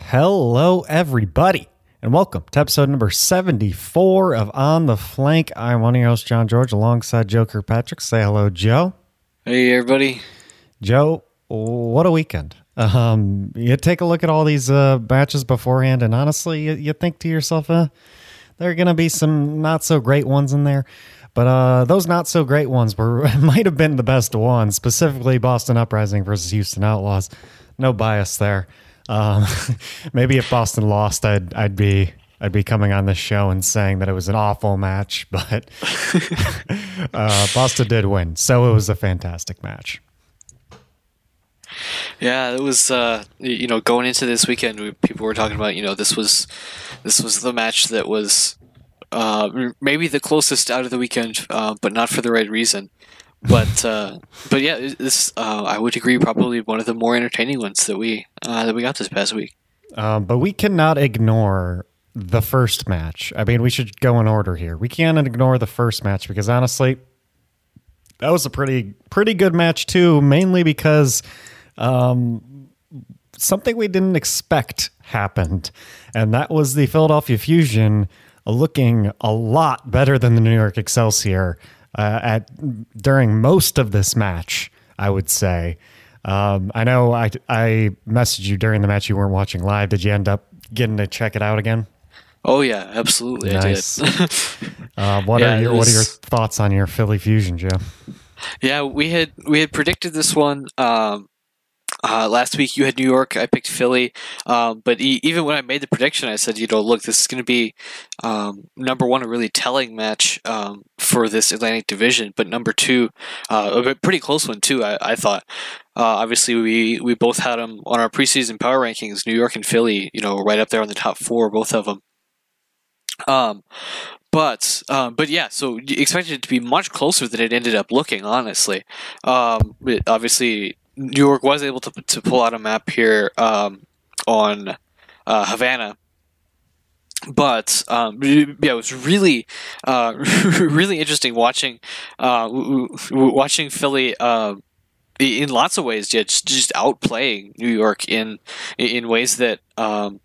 Hello, everybody, and welcome to episode number 74 of On the Flank. I'm one of your hosts, John George, alongside Joe Kirkpatrick. Say hello, Joe. Hey, everybody. Joe, what a weekend. Um, you take a look at all these uh, matches beforehand, and honestly, you, you think to yourself, uh, there are going to be some not so great ones in there. But uh, those not so great ones were might have been the best ones, specifically Boston Uprising versus Houston Outlaws. No bias there. Um, maybe if Boston lost, I'd I'd be I'd be coming on this show and saying that it was an awful match, but uh, Boston did win, so it was a fantastic match. Yeah, it was. Uh, you know, going into this weekend, we, people were talking about. You know, this was this was the match that was uh, maybe the closest out of the weekend, uh, but not for the right reason. But uh, but yeah, this uh, I would agree probably one of the more entertaining ones that we uh, that we got this past week. Um, but we cannot ignore the first match. I mean, we should go in order here. We can't ignore the first match because honestly, that was a pretty pretty good match too. Mainly because um, something we didn't expect happened, and that was the Philadelphia Fusion looking a lot better than the New York Excelsior uh, at during most of this match. I would say. Um, I know I I messaged you during the match. You weren't watching live. Did you end up getting to check it out again? Oh yeah, absolutely. Nice. I did. uh, what Yeah, are your it What are your thoughts on your Philly Fusion, Joe? yeah, we had we had predicted this one. Um, uh, last week you had New York, I picked Philly. Um, but e- even when I made the prediction, I said, you know, look, this is going to be um, number one, a really telling match um, for this Atlantic Division. But number two, uh, a pretty close one too. I, I thought. Uh, obviously, we we both had them on our preseason power rankings. New York and Philly, you know, right up there on the top four, both of them. Um, but um, but yeah, so expected it to be much closer than it ended up looking. Honestly, um, it- obviously New York was able to to pull out a map here um, on uh, Havana. But um, yeah, it was really, uh, really interesting watching, uh, watching Philly um, in lots of ways just just outplaying New York in in ways that um,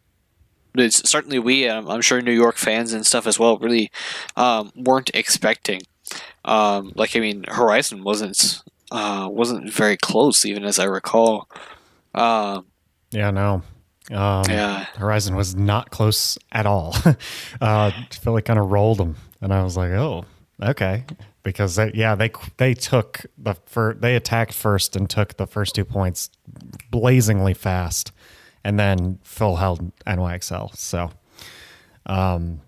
it's certainly we, um, I'm sure New York fans and stuff as well, really um, weren't expecting. Um, like I mean, Horizon wasn't uh, wasn't very close, even as I recall. Um, Yeah, no. Um, Yeah. Horizon was not close at all. uh, Philly kind of rolled them, and I was like, "Oh, okay." Because they, yeah, they they took the first, they attacked first and took the first two points blazingly fast, and then Phil held NYXL. So, um,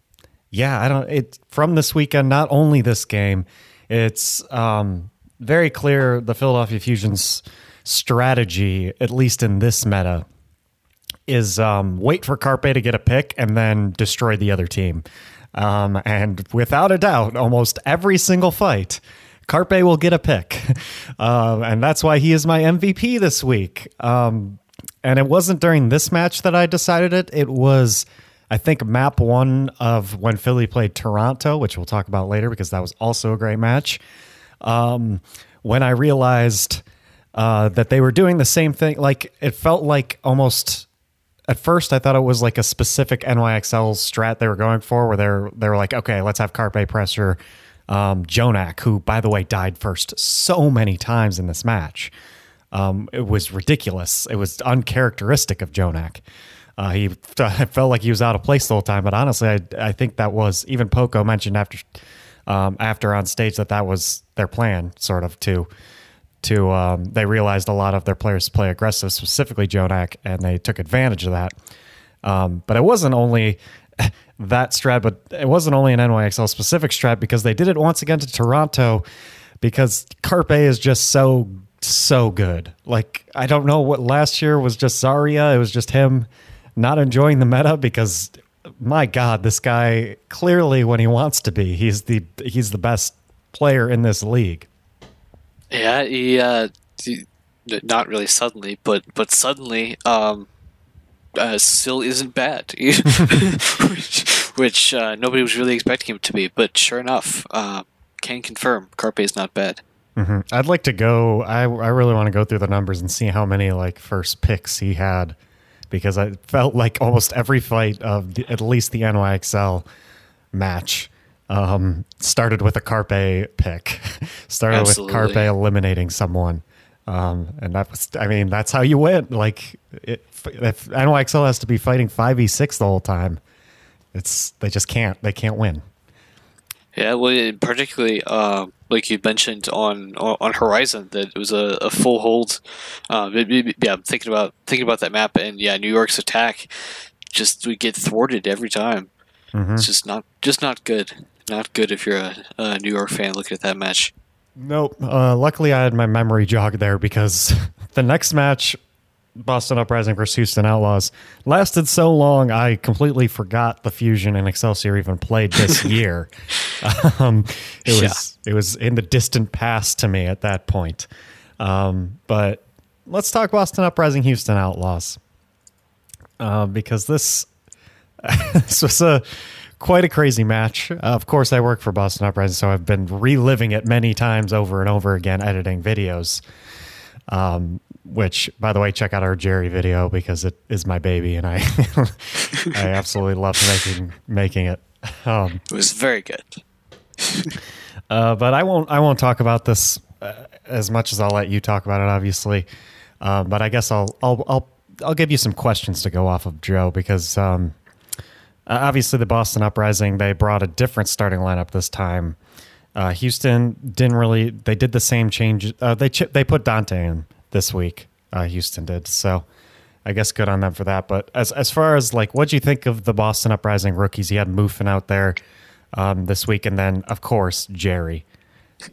yeah, I don't. It from this weekend, not only this game, it's um, very clear the Philadelphia Fusion's strategy, at least in this meta, is um, wait for Carpe to get a pick and then destroy the other team. Um, and without a doubt, almost every single fight, Carpe will get a pick. Um, and that's why he is my MVP this week. Um, and it wasn't during this match that I decided it. It was, I think, map one of when Philly played Toronto, which we'll talk about later because that was also a great match. Um, when I realized uh, that they were doing the same thing, like it felt like almost at first I thought it was like a specific NYXL strat they were going for, where they're they were like, okay, let's have Carpe pressure um, Jonak, who by the way died first so many times in this match. Um, it was ridiculous. It was uncharacteristic of Jonak. Uh, he I felt like he was out of place the whole time, but honestly, I I think that was even Poko mentioned after um, after on stage that that was their plan, sort of to to um, they realized a lot of their players play aggressive, specifically Jonak, and they took advantage of that. Um, but it wasn't only that strat, but it wasn't only an NYXL specific strat because they did it once again to Toronto because Carpe is just so so good. Like I don't know what last year was just Zarya. It was just him not enjoying the meta because my God, this guy clearly when he wants to be, he's the he's the best player in this league. yeah, he, uh, he- not really suddenly, but but suddenly, um, uh, still isn't bad, which, which uh, nobody was really expecting him to be. But sure enough, uh, can confirm Carpe is not bad. Mm-hmm. I'd like to go. I I really want to go through the numbers and see how many like first picks he had because I felt like almost every fight of the, at least the NYXL match um, started with a Carpe pick, started Absolutely. with Carpe eliminating someone. Um, and that was, I mean, that's how you win. Like, it, if NYXL has to be fighting 5v6 the whole time, it's, they just can't, they can't win. Yeah, well, particularly uh, like you mentioned on on Horizon, that it was a, a full hold. Um, yeah, I'm thinking about thinking about that map, and yeah, New York's attack just we get thwarted every time. It's just not just not good. Not good if you're a, a New York fan looking at that match. Nope. Uh, luckily, I had my memory jog there because the next match, Boston Uprising versus Houston Outlaws, lasted so long I completely forgot the Fusion and Excelsior even played this year. um, it was it was in the distant past to me at that point. Um, but let's talk Boston Uprising Houston Outlaws uh, because this this was a quite a crazy match. Uh, of course, I work for Boston Uprising, so I've been reliving it many times over and over again, editing videos. Um, which, by the way, check out our Jerry video because it is my baby, and I I absolutely love making making it. Um, It was very good. uh, but I won't. I won't talk about this uh, as much as I'll let you talk about it. Obviously, um, but I guess I'll I'll I'll I'll give you some questions to go off of Joe because um, uh, obviously the Boston Uprising they brought a different starting lineup this time. Uh, Houston didn't really. They did the same change. Uh, they chi- they put Danteh in this week. Uh, Houston did so. I guess good on them for that. But as as far as like, what do you think of the Boston Uprising rookies? You had Moofin out there um, this week, and then of course Jerry.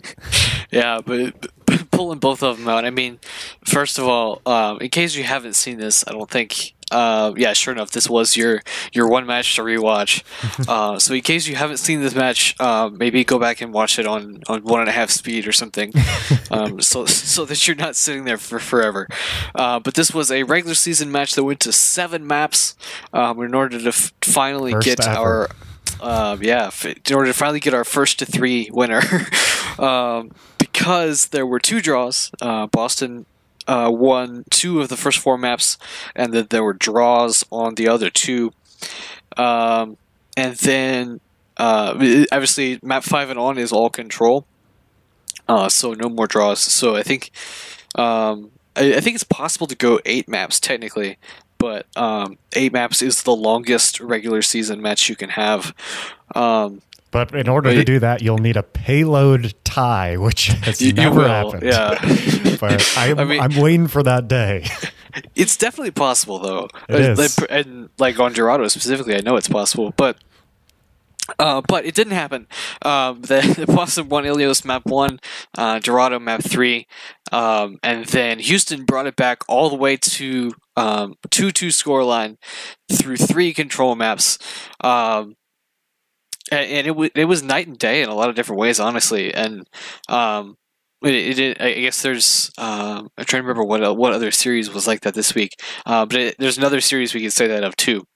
Yeah, but, but pulling both of them out. I mean, first of all, um, in case you haven't seen this, I don't think. Uh, yeah, sure enough, this was your your one match to rewatch. uh, so in case you haven't seen this match, uh, maybe go back and watch it on, on one and a half speed or something, um, so so that you're not sitting there for forever. Uh, but this was a regular season match that went to seven maps um, in order to f- finally First get ever. our um, yeah, f- in order to finally get our first to three winner, um, because there were two draws. Uh, Boston uh, won two of the first four maps, and then there were draws on the other two. Um, and then, uh, obviously, map five and on is all control, uh, so no more draws. So I think, um, I, I think it's possible to go eight maps technically, but um, eight maps is the longest regular season match you can have. Um, But in order to do that, you'll need a payload tie, which has You- you never will, happened. yeah. but I'm, I mean- I'm waiting for that day. It's definitely possible, though. It is. like, and like on Dorado specifically, I know it's possible, but uh, but it didn't happen. Um, the, the Boston won Ilios map one, uh, Dorado map three, um, and then Houston brought it back all the way to um, two two scoreline through three control maps. Um, and, and it, it was night and day in a lot of different ways, honestly. And um, it, it, I guess there's um, I'm trying to remember what what other series was like that this week. Uh, but it, there's another series we could say that of too.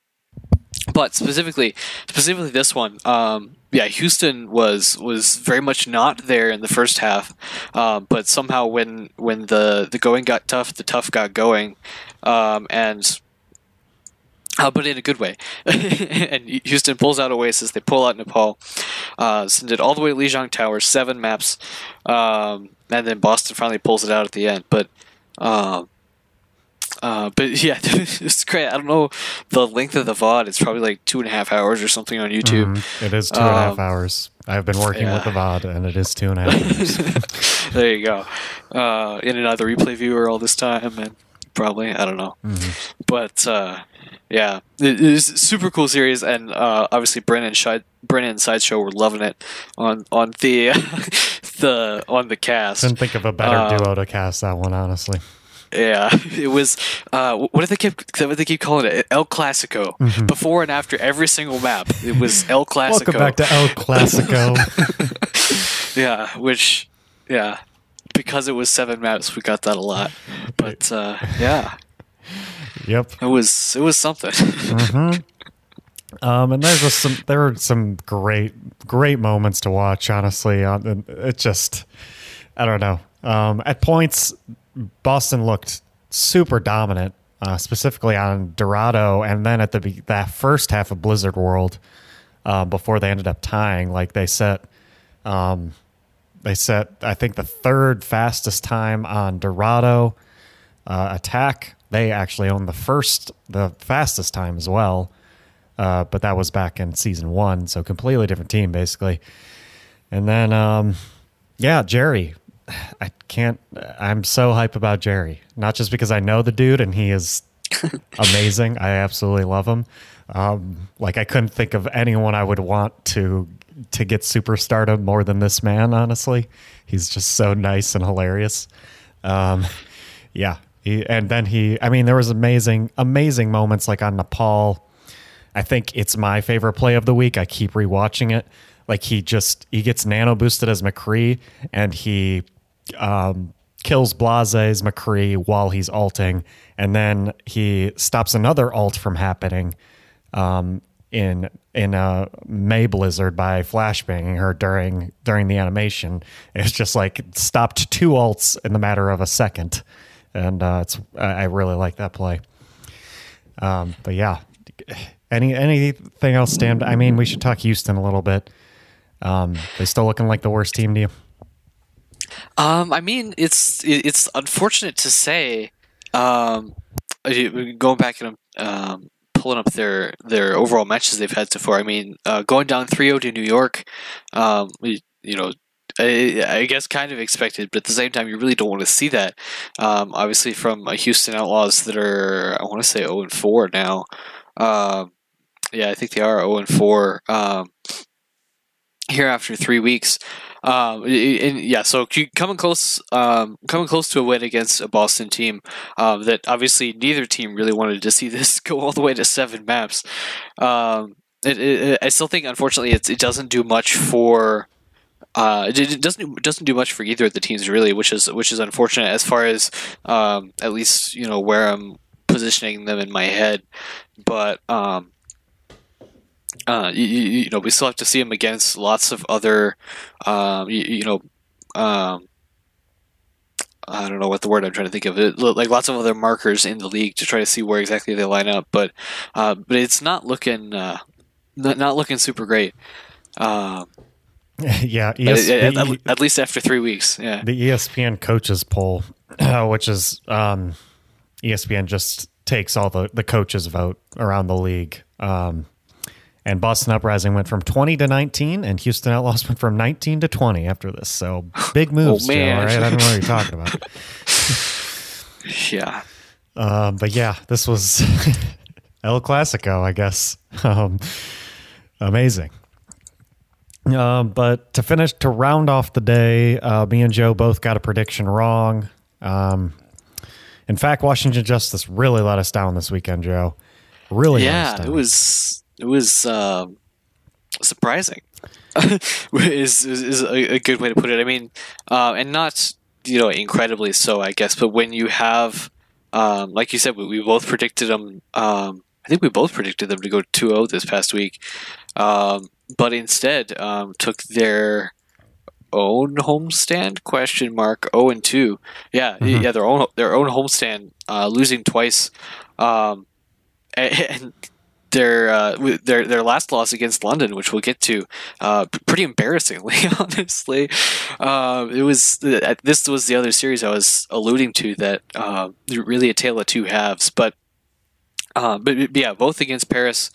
But specifically, specifically this one, um, yeah, Houston was was very much not there in the first half. Um, but somehow when when the the going got tough, the tough got going, um, and uh, but in a good way. and Houston pulls out Oasis. They pull out Nepal, uh, send it all the way to Lijiang Tower, seven maps, um, and then Boston finally pulls it out at the end. But, um, uh, but yeah, it's great. I don't know the length of the VOD. It's probably like two and a half hours or something on YouTube. Mhm. It is two and a half Um, hours. I've been working yeah. with the VOD, and it is two and a half hours. there you go. Uh, in and out of the replay viewer all this time, and probably I don't know, but uh, yeah, it is a super cool series, and uh, obviously Brennon Side Brennon and Sideshow were loving it on on the the on the cast. Couldn't think of a better Uh, duo to cast that one, honestly. Yeah, it was. Uh, what do they keep? What they keep calling it? El Clasico. Before and after every single map, it was El Clasico. Welcome back to El Clasico. Yeah, which, yeah, because it was seven maps, we got that a lot. But uh, yeah, yep. it was it was something. Um, and there's just some there were some great great moments to watch. Honestly, um, it just I don't know. Um, at points, Boston looked super dominant. uh, specifically on Dorado, and then at the that first half of Blizzard World, uh, before they ended up tying, like they set, um, they set I think the third fastest time on Dorado uh, attack. They actually owned the first, the fastest time as well, uh, but that was back in season one, so completely different team basically. And then, um, yeah, Jerry. I can't. I'm so hype about Jerry. Not just because I know the dude and he is amazing. I absolutely love him. Um, like I couldn't think of anyone I would want to to get superstardom more than this man. Honestly, he's just so nice and hilarious. Um, yeah, he, and then he. I mean, there was amazing, amazing moments like on Nepal. I think it's my favorite play of the week. I keep rewatching it. Like he just he gets nano boosted as McCree, and he um, kills Blase's McCree while he's alting, and then he stops another alt from happening um, in in a Mei Blizzard by flashbanging her during during the animation. It's just like stopped two alts in the matter of a second, and uh, it's I really like that play. Um, but yeah, any anything else stand? I mean, we should talk Houston a little bit. Um, they still looking like the worst team to you? Um, I mean, it's it's unfortunate to say. Um, going back and um, pulling up their their overall matches they've had so far. I mean, uh, going down 3-0 to New York, um, you know, I, I, guess kind of expected, but at the same time, you really don't want to see that. Um, obviously, from a Houston Outlaws that are, I want to say 0 and 4 now. Um, yeah, I think they are 0 and 4. Um, here after three weeks. Um, and yeah, so coming close, um, coming close to a win against a Boston team um, that obviously neither team really wanted to see this go all the way to seven maps. Um, it, it, I still think, unfortunately, it doesn't do much for. Uh, it doesn't doesn't do much for either of the teams really, which is which is unfortunate as far as um, at least you know where I'm positioning them in my head. But um, uh, you, you, know, we still have to see him against lots of other, um, you, you, know, um, I don't know what the word I'm trying to think of. It like lots of other markers in the league to try to see where exactly they line up, but uh, but it's not looking uh, not, not looking super great. Um, yeah, at, at, at, least after three weeks. Yeah, the ESPN coaches poll, which is um, ESPN just takes all the the coaches vote around the league. Um, and Boston Uprising went from 20 to 19, and Houston Outlaws went from 19 to 20 after this. So big moves, oh, Joe. Right? I don't know what you're talking about. yeah. Um, but yeah, this was El Clasico, I guess. Um, amazing. Um, but to finish, to round off the day, uh, me and Joe both got a prediction wrong. Um, in fact, Washington Justice really let us down this weekend, Joe. Really, yeah, it was it was uh, surprising. is, is, is a, good way to put it. I mean, uh, and not you know incredibly so, I guess. But when you have, um, like you said, we, we both predicted them. Um, I think we both predicted them to go 2-0 this past week, um, but instead um, took their own homestand question mark 0 and 2 yeah mm-hmm. yeah their own their own homestand uh, losing twice um, and their uh, their their last loss against London, which we'll get to, uh, pretty embarrassingly, honestly. Uh, it was uh, this was the other series I was alluding to that uh, really a tale of two halves, but. Uh, but, but, yeah, both against Paris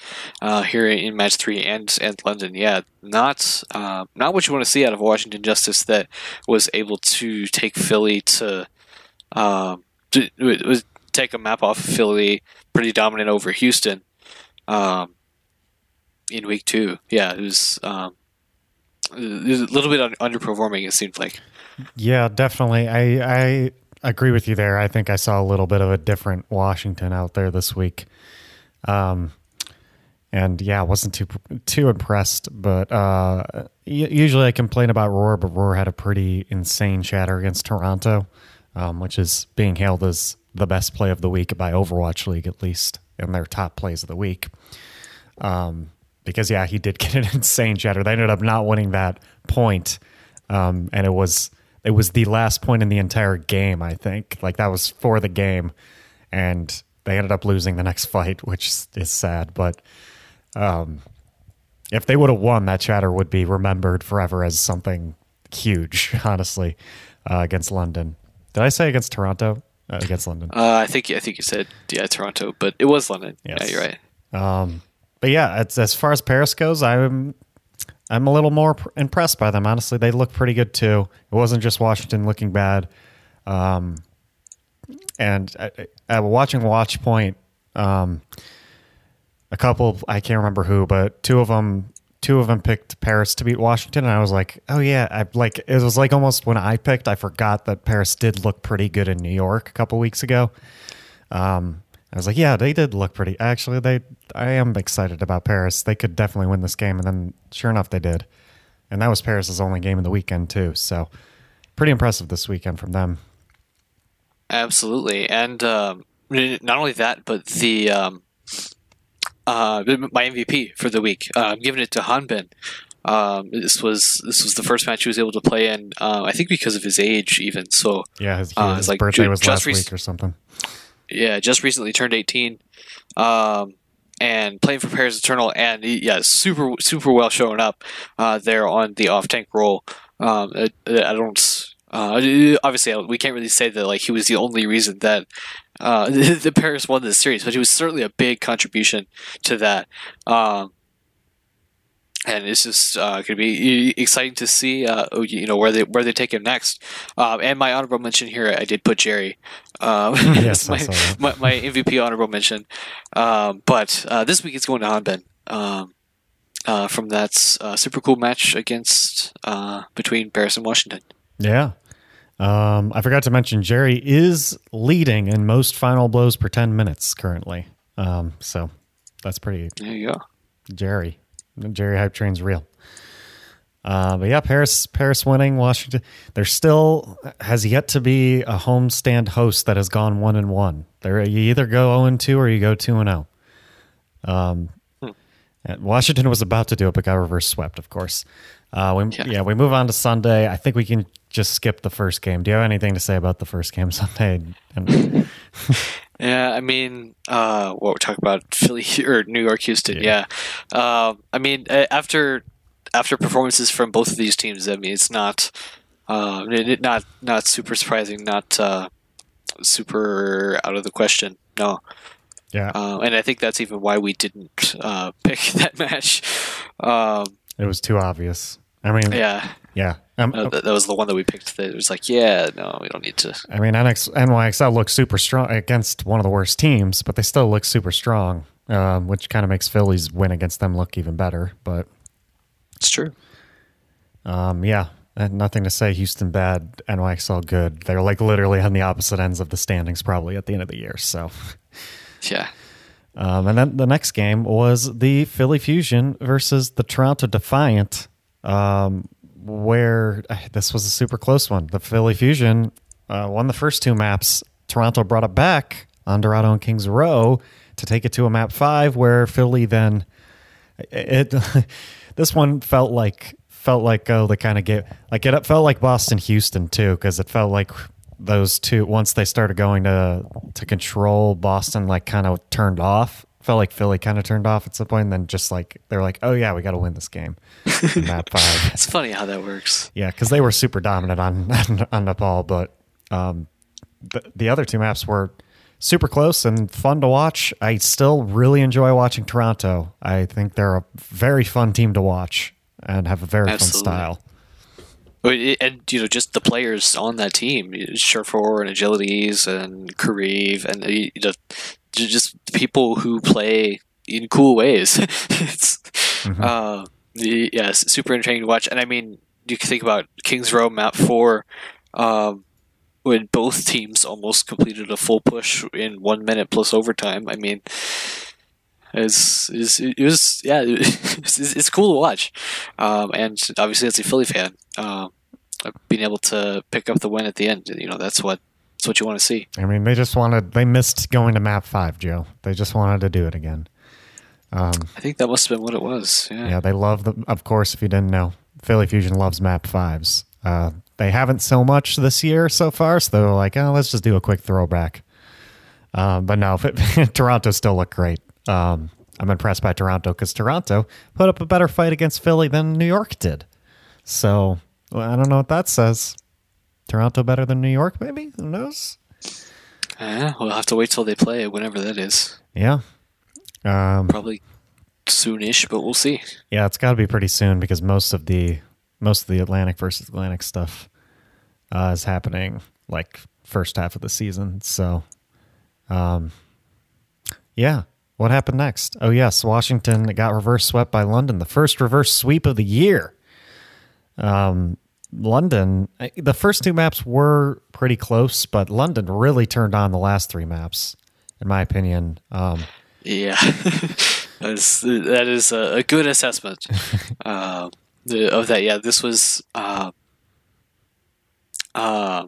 here in match three and and London. Yeah, not not what you want to see out of Washington Justice that was able to take Philly to, to take a map off of Philly, pretty dominant over Houston um, in week two. Yeah, it was, um, it was a little bit un- underperforming. It seemed like. Yeah, definitely. I I agree with you there. I think I saw a little bit of a different Washington out there this week. Um, and yeah, wasn't too too impressed. But uh, usually I complain about Roar, but Roar had a pretty insane shatter against Toronto, um, which is being hailed as the best play of the week by Overwatch League, at least in their top plays of the week. Um, because yeah, he did get an insane shatter. They ended up not winning that point, um, and it was it was the last point in the entire game. I think like that was for the game, and they ended up losing the next fight, which is sad. But um, if they would have won, that shatter would be remembered forever as something huge. Honestly, uh, against London. Did I say against Toronto? Uh, against London. Uh, I think I think you said yeah Toronto, but it was London. Yes. Yeah, you're right. Um, but yeah, it's, as far as Paris goes, I'm I'm a little more pr- impressed by them. Honestly, they look pretty good too. It wasn't just Washington looking bad. Um, and I, I, watching Watch Point, um, a couple I can't remember who, but two of them two of them picked Paris to beat Washington, and I was like, oh yeah, I like it was like almost when I picked, I forgot that Paris did look pretty good in New York a couple weeks ago. Um, I was like, yeah, they did look pretty. Actually, they I am excited about Paris. They could definitely win this game, and then sure enough, they did. And that was Paris's only game of the weekend too. So pretty impressive this weekend from them. Absolutely, and um, not only that, but the um, uh, my MVP for the week. Uh, I'm giving it to Hanbin. Um, this was this was the first match he was able to play in. Uh, I think because of his age, even so. Yeah, his, uh, his like birthday was last rec- week or something. Yeah, just recently turned 18, um, and playing for Paris Eternal, and he, yeah, super super well showing up uh, there on the off tank role. Um, I, I don't. Uh, obviously, we can't really say that like he was the only reason that uh, the, the Paris won the series, but he was certainly a big contribution to that. Um, and it's just uh, going to be exciting to see, uh, you know, where they where they take him next. Um, and my honorable mention here, I did put Jerry. Um, yes, my, my, my, MVP honorable mention. Um, but uh, this week it's going to Hanbin um, uh, from that uh, super cool match against uh, between Paris and Washington. Yeah, um, I forgot to mention Jerry is leading in most final blows per 10 minutes currently. Um, so that's pretty. There you go. Jerry. Jerry Hype Train's real. Uh, but yeah, Paris, Paris winning. Washington, there still has yet to be a homestand host that has gone one and one. There, you either go zero and two or you go two and zero. Um, hmm. Washington was about to do it, but got reverse swept, of course. Uh, we, yeah. yeah. we move on to Sunday. I think we can just skip the first game. Do you have anything to say about the first game Sunday? yeah, I mean, uh, what we're talking about Philly or New York, Houston. Yeah, yeah. Uh, I mean, after after performances from both of these teams, I mean, it's not uh, not not super surprising, not uh, super out of the question. No. Yeah, uh, and I think that's even why we didn't uh, pick that match. Um, it was too obvious. I mean, yeah, yeah. Um, that, that, was the one that we picked. That was like, yeah, no, we don't need to. I mean, NX, NYXL looks super strong against one of the worst teams, but they still look super strong, um, which kind of makes Philly's win against them look even better. But it's true. Um, yeah, nothing to say. Houston bad, NYXL good. They're like literally on the opposite ends of the standings, probably at the end of the year. So, yeah. Um, and then the next game was the Philly Fusion versus the Toronto Defiant um, where uh, this was a super close one. The Philly Fusion uh, won the first two maps. Toronto brought it back on Dorado and Kings Row to take it to a map five, where Philly then it. this one felt like felt like oh the kind of get like it felt like Boston Houston too because it felt like those two once they started going to to control Boston like kind of turned off felt like Philly kind of turned off at some point, and then just like they're like, "Oh yeah, we got to win this game." map five. it's funny how that works. Yeah, because they were super dominant on on Nepal, but um, the the other two maps were super close and fun to watch. I still really enjoy watching Toronto. I think they're a very fun team to watch and have a very Absolutely. fun style. And you know, just the players on that team, Surefour and Agilities and Kariv and you know, just people who play in cool ways. it's mm-hmm. uh, yeah, super entertaining to watch. And I mean, you can think about Kings Row map four, um, when both teams almost completed a full push in one minute plus overtime. I mean, it's, it's it was yeah, it's, it's cool to watch. Um, and obviously, as a Philly fan, uh, being able to pick up the win at the end, you know, that's what that's what you want to see. I mean, they just wanted, they missed going to map five, Joe. They just wanted to do it again. Um, I think that must have been what it was. Yeah. Yeah, they love the, of course, if you didn't know, Philly Fusion loves map fives. Uh, they haven't so much this year so far, so they're like, oh, let's just do a quick throwback. Um, but no, Toronto still looked great. Um, I'm impressed by Toronto because Toronto put up a better fight against Philly than New York did. So well, I don't know what that says. Toronto better than New York, maybe? Who knows? Uh, we'll have to wait till they play, it, whenever that is. Yeah. Um, Probably soonish, but we'll see. yeah, it's got to be pretty soon because most of the most of the Atlantic versus Atlantic stuff uh, is happening like first half of the season. So, um, yeah. What happened next? Oh yes, Washington got reverse swept by London, the first reverse sweep of the year. Um, London, the first two maps were pretty close, but London really turned on the last three maps, in my opinion. Um, Yeah, that is, that is a, a good assessment uh, the, of that. Yeah, this was. Uh, uh,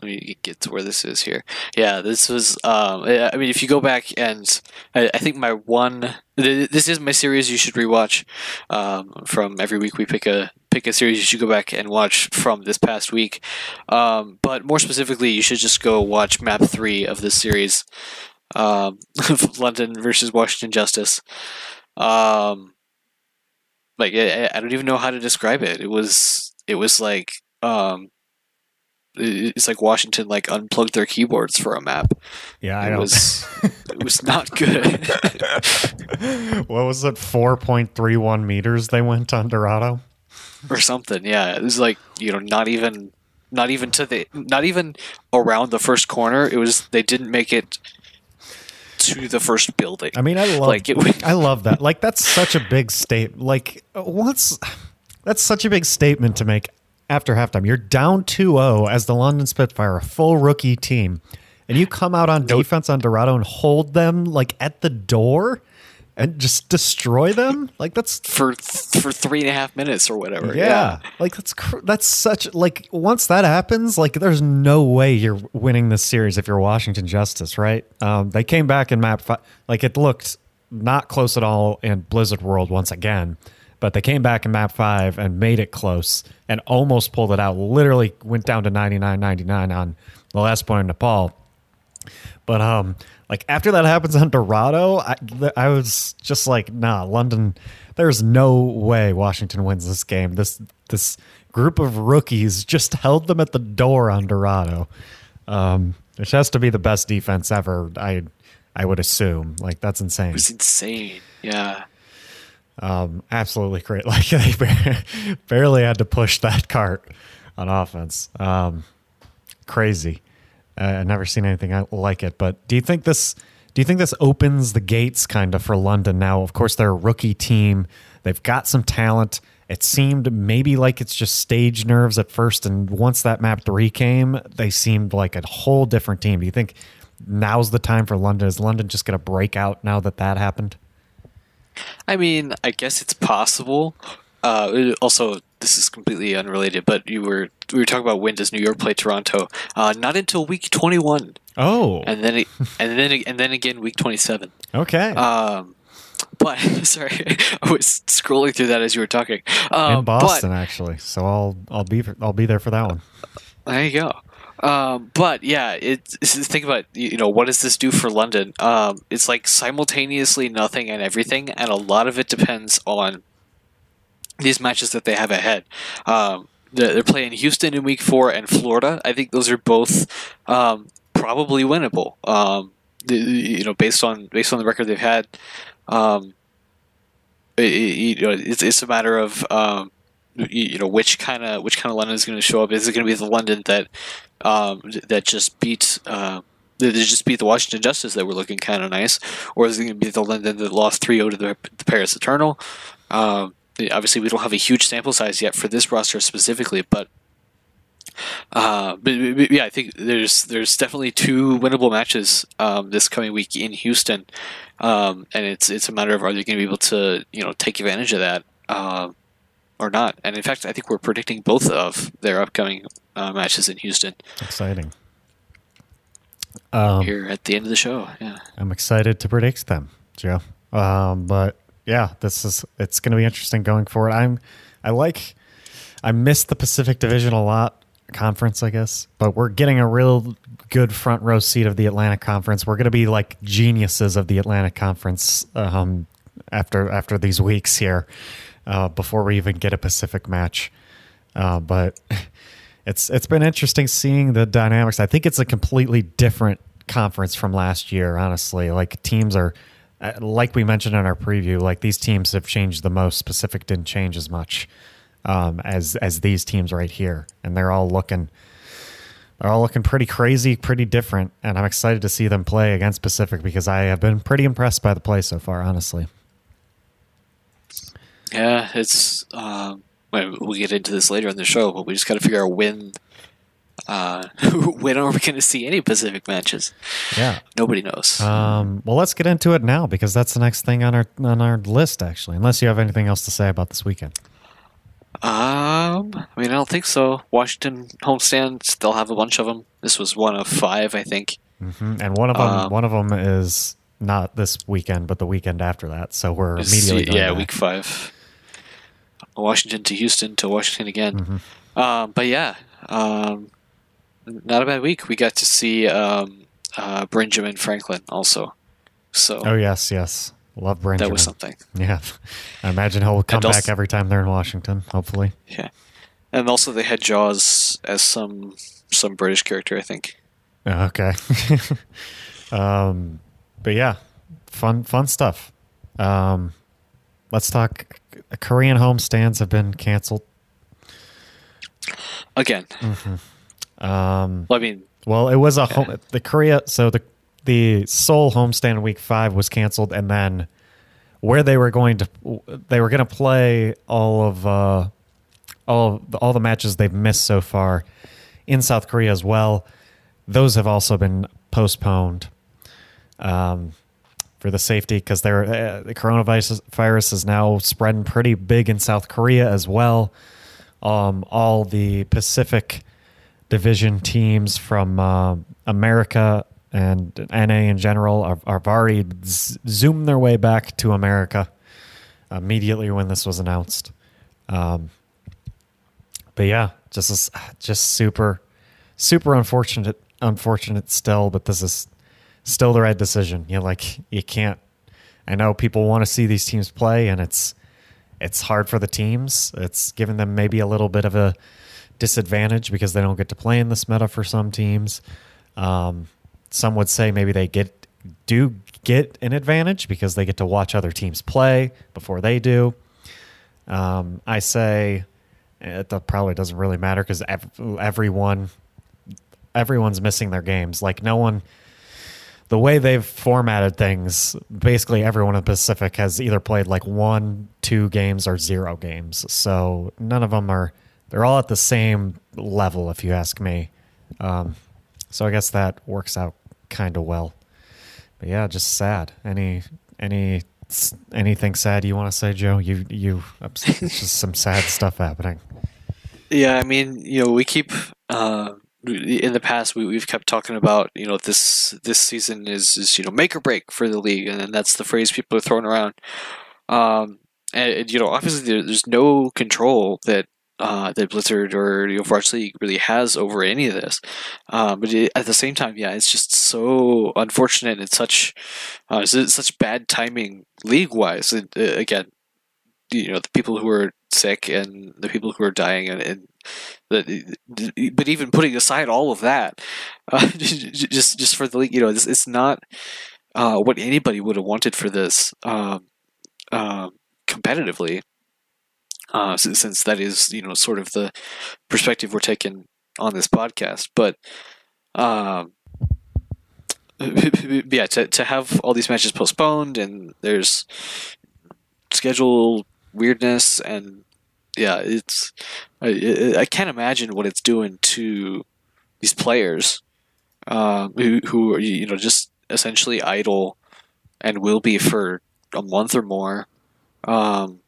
let me get to where this is here. Yeah, this was. Um, I mean, if you go back and I, I think my one. This is my series you should rewatch. Um, from every week we pick a pick a series you should go back and watch from this past week. Um, but more specifically, you should just go watch map three of this series um, London versus Washington Justice. Um, like I, I don't even know how to describe it. It was it was like um, it's like Washington like unplugged their keyboards for a map. yeah, I It was it was not good. what was it? Four point three one meters they went on Dorado. or something. Yeah, it was like you know not even not even to the not even around the first corner. It was they didn't make it to the first building. I mean, I love Like, it- I love that. Like that's such a big state. Like once that's such a big statement to make after halftime. You're down 2-0 as the London Spitfire, a full rookie team, and you come out on defense on Dorado and hold them like at the door and just destroy them. Like that's for for three and a half minutes or whatever. yeah. Like that's cr- that's such like once that happens, like there's no way you're winning this series if you're Washington Justice, right? Um, they came back in map five. Like it looked not close at all in Blizzard World once again, but they came back in map five and made it close and almost pulled it out. Literally went down to 99-99 on the last point in Nepal. But um, like after that happens on Dorado, I, I was just like, nah, London. There's no way Washington wins this game. This this group of rookies just held them at the door on Dorado, um, which has to be the best defense ever. I I would assume. Like that's insane. It was insane. Yeah. Um, absolutely great. Like they barely had to push that cart on offense. Um, crazy. Uh, I've never seen anything like it. But do you think this? Do you think this opens the gates kind of for London now? Of course, they're a rookie team. They've got some talent. It seemed maybe like it's just stage nerves at first, and once that map three came, they seemed like a whole different team. Do you think now's the time for London? Is London just going to break out now that that happened? I mean, I guess it's possible. Uh, also, this is completely unrelated, but you were we were talking about when does New York play Toronto? Uh, not until week twenty one, Oh, and then it, and then and then again week twenty seven. okay. Um, but sorry, I was scrolling through that as you were talking. Um, in Boston, actually. So I'll I'll be I'll be there for that one. There you go. Um, but yeah, think about you know what does this do for London? Um, it's like simultaneously nothing and everything, and a lot of it depends on these matches that they have ahead. Um, they're, they're playing Houston in Week Four and Florida. I think those are both um, probably winnable. Um, the, you know, based on based on the record they've had. Um, it, you know, it's, it's a matter of you know which kind of which kind of London is going to show up. Is it going to be the London that um, that just beat uh, that just beat the Washington Justice that were looking kind of nice, or is it going to be the London that lost 3-0 to the, the Paris Eternal? Um, obviously, we don't have a huge sample size yet for this roster specifically, but. Uh, but, but yeah, I think there's there's definitely two winnable matches um, this coming week in Houston, um, and it's it's a matter of are they going to be able to you know take advantage of that um, or not. And in fact, I think we're predicting both of their upcoming uh, matches in Houston Exciting. Um, here at the end of the show. Yeah, I'm excited to predict them, Joe. Um, but yeah, this is it's going to be interesting going forward. I'm I like I missed the Pacific Division a lot Conference, I guess. But we're getting a real good front row seat of the Atlantic Conference. We're going to be like geniuses of the Atlantic Conference um, after after these weeks here, uh, before we even get a Pacific match. Uh, but it's it's been interesting seeing the dynamics. I think it's a completely different conference from last year. Honestly, like teams are. uh, Like we mentioned in our preview, like these teams have changed the most. Pacific didn't change as much um, as as these teams right here, and they're all looking they're all looking pretty crazy, pretty different, and I'm excited to see them play against Pacific because I have been pretty impressed by the play so far, honestly. Yeah, it's. Um, well, get into this later in the show, but we just got to figure out when. Uh, when are we going to see any Pacific matches? Yeah. Nobody knows. Um, well, let's get into it now because that's the next thing on our on our list, actually. Unless you have anything else to say about this weekend. Um, I mean, I don't think so. Washington homestands, they'll have a bunch of them. This was one of five, I think. hmm And one of them, Um, one of them is not this weekend, but the weekend after that. So we're immediately yeah, back. week five. Washington to Houston to Washington again. Mm-hmm. Um, but yeah, um, not a bad week. We got to see um, uh, Benjamin Franklin also. So Oh yes, yes, love Benjamin. that was something. Yeah, I imagine he'll come also- back every time they're in Washington. Hopefully. Yeah, and also they had Jaws as some some British character, I think. Okay. um, but yeah, fun fun stuff. Um, let's talk. Korean homestands have been canceled. Again, Um, well, I mean, well, it was a home, the Korea. So the the Seoul homestand week five was canceled, and then where they were going to they were going to play all of uh, all of the, all the matches they've missed so far in South Korea as well. Those have also been postponed um, for the safety because uh, the coronavirus virus is now spreading pretty big in South Korea as well. Um, all the Pacific division teams from uh, America and NA in general are, are already z- zoomed their way back to America immediately when this was announced. Um, but yeah, just just super, super unfortunate, unfortunate still. But this is still the right decision. You know, like you can't. I know people want to see these teams play, and it's it's hard for the teams. It's giving them maybe a little bit of a disadvantage because they don't get to play in this meta for some teams. Um, some would say maybe they get do get an advantage because they get to watch other teams play before they do. Um, I say it probably doesn't really matter because ev- everyone everyone's missing their games. Like no one the way they've formatted things, basically everyone in the Pacific has either played like one, two games, or zero games. So none of them are. They're all at the same level, if you ask me. Um, so I guess that works out kind of well. But yeah, just sad. Any any anything sad you want to say, Joe? You you it's just some sad stuff happening. Yeah, I mean, you know, we keep uh, in the past we, we've kept talking about you know this this season is is you know make or break for the league, and that's the phrase people are throwing around. Um, and, and, you know, obviously there, there's no control that. Uh, that Blizzard or you know, Varsity really has over any of this, um, but it, at the same time, yeah, it's just so unfortunate and such, uh, such bad timing league wise. Uh, again, you know the people who are sick and the people who are dying and, and but even putting aside all of that uh, just just for the league you know it's, it's not uh, what anybody would have wanted for this um, uh, competitively since, since that is you know sort of the perspective we're taking on this podcast. But um, yeah to, to have all these matches postponed and there's schedule weirdness and yeah it's I, I can't imagine what it's doing to these players um, who, who are you know just essentially idle and will be for a month or more um,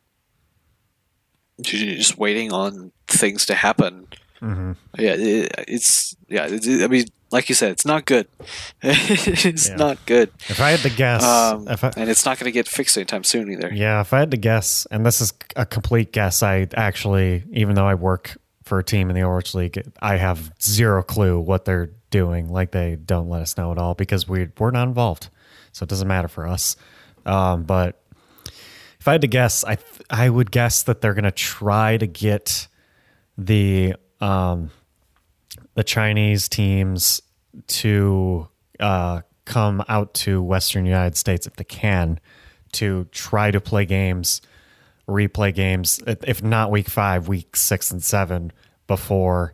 just waiting on things to happen Mm-hmm. yeah it, it's yeah it, i mean like you said it's not good it's Yeah. not good If I had to guess, um, if I, and it's not going to get fixed anytime soon either Yeah, if I had to guess, and this is a complete guess, I actually, even though I work for a team in the Overwatch League, I have zero clue what they're doing. Like they don't let us know at all because we we're not involved, so it doesn't matter for us. Um, but if I had to guess, I th- I would guess that they're going to try to get the um, the Chinese teams to uh, come out to Western United States if they can to try to play games, replay games, if not week five, week six and seven before,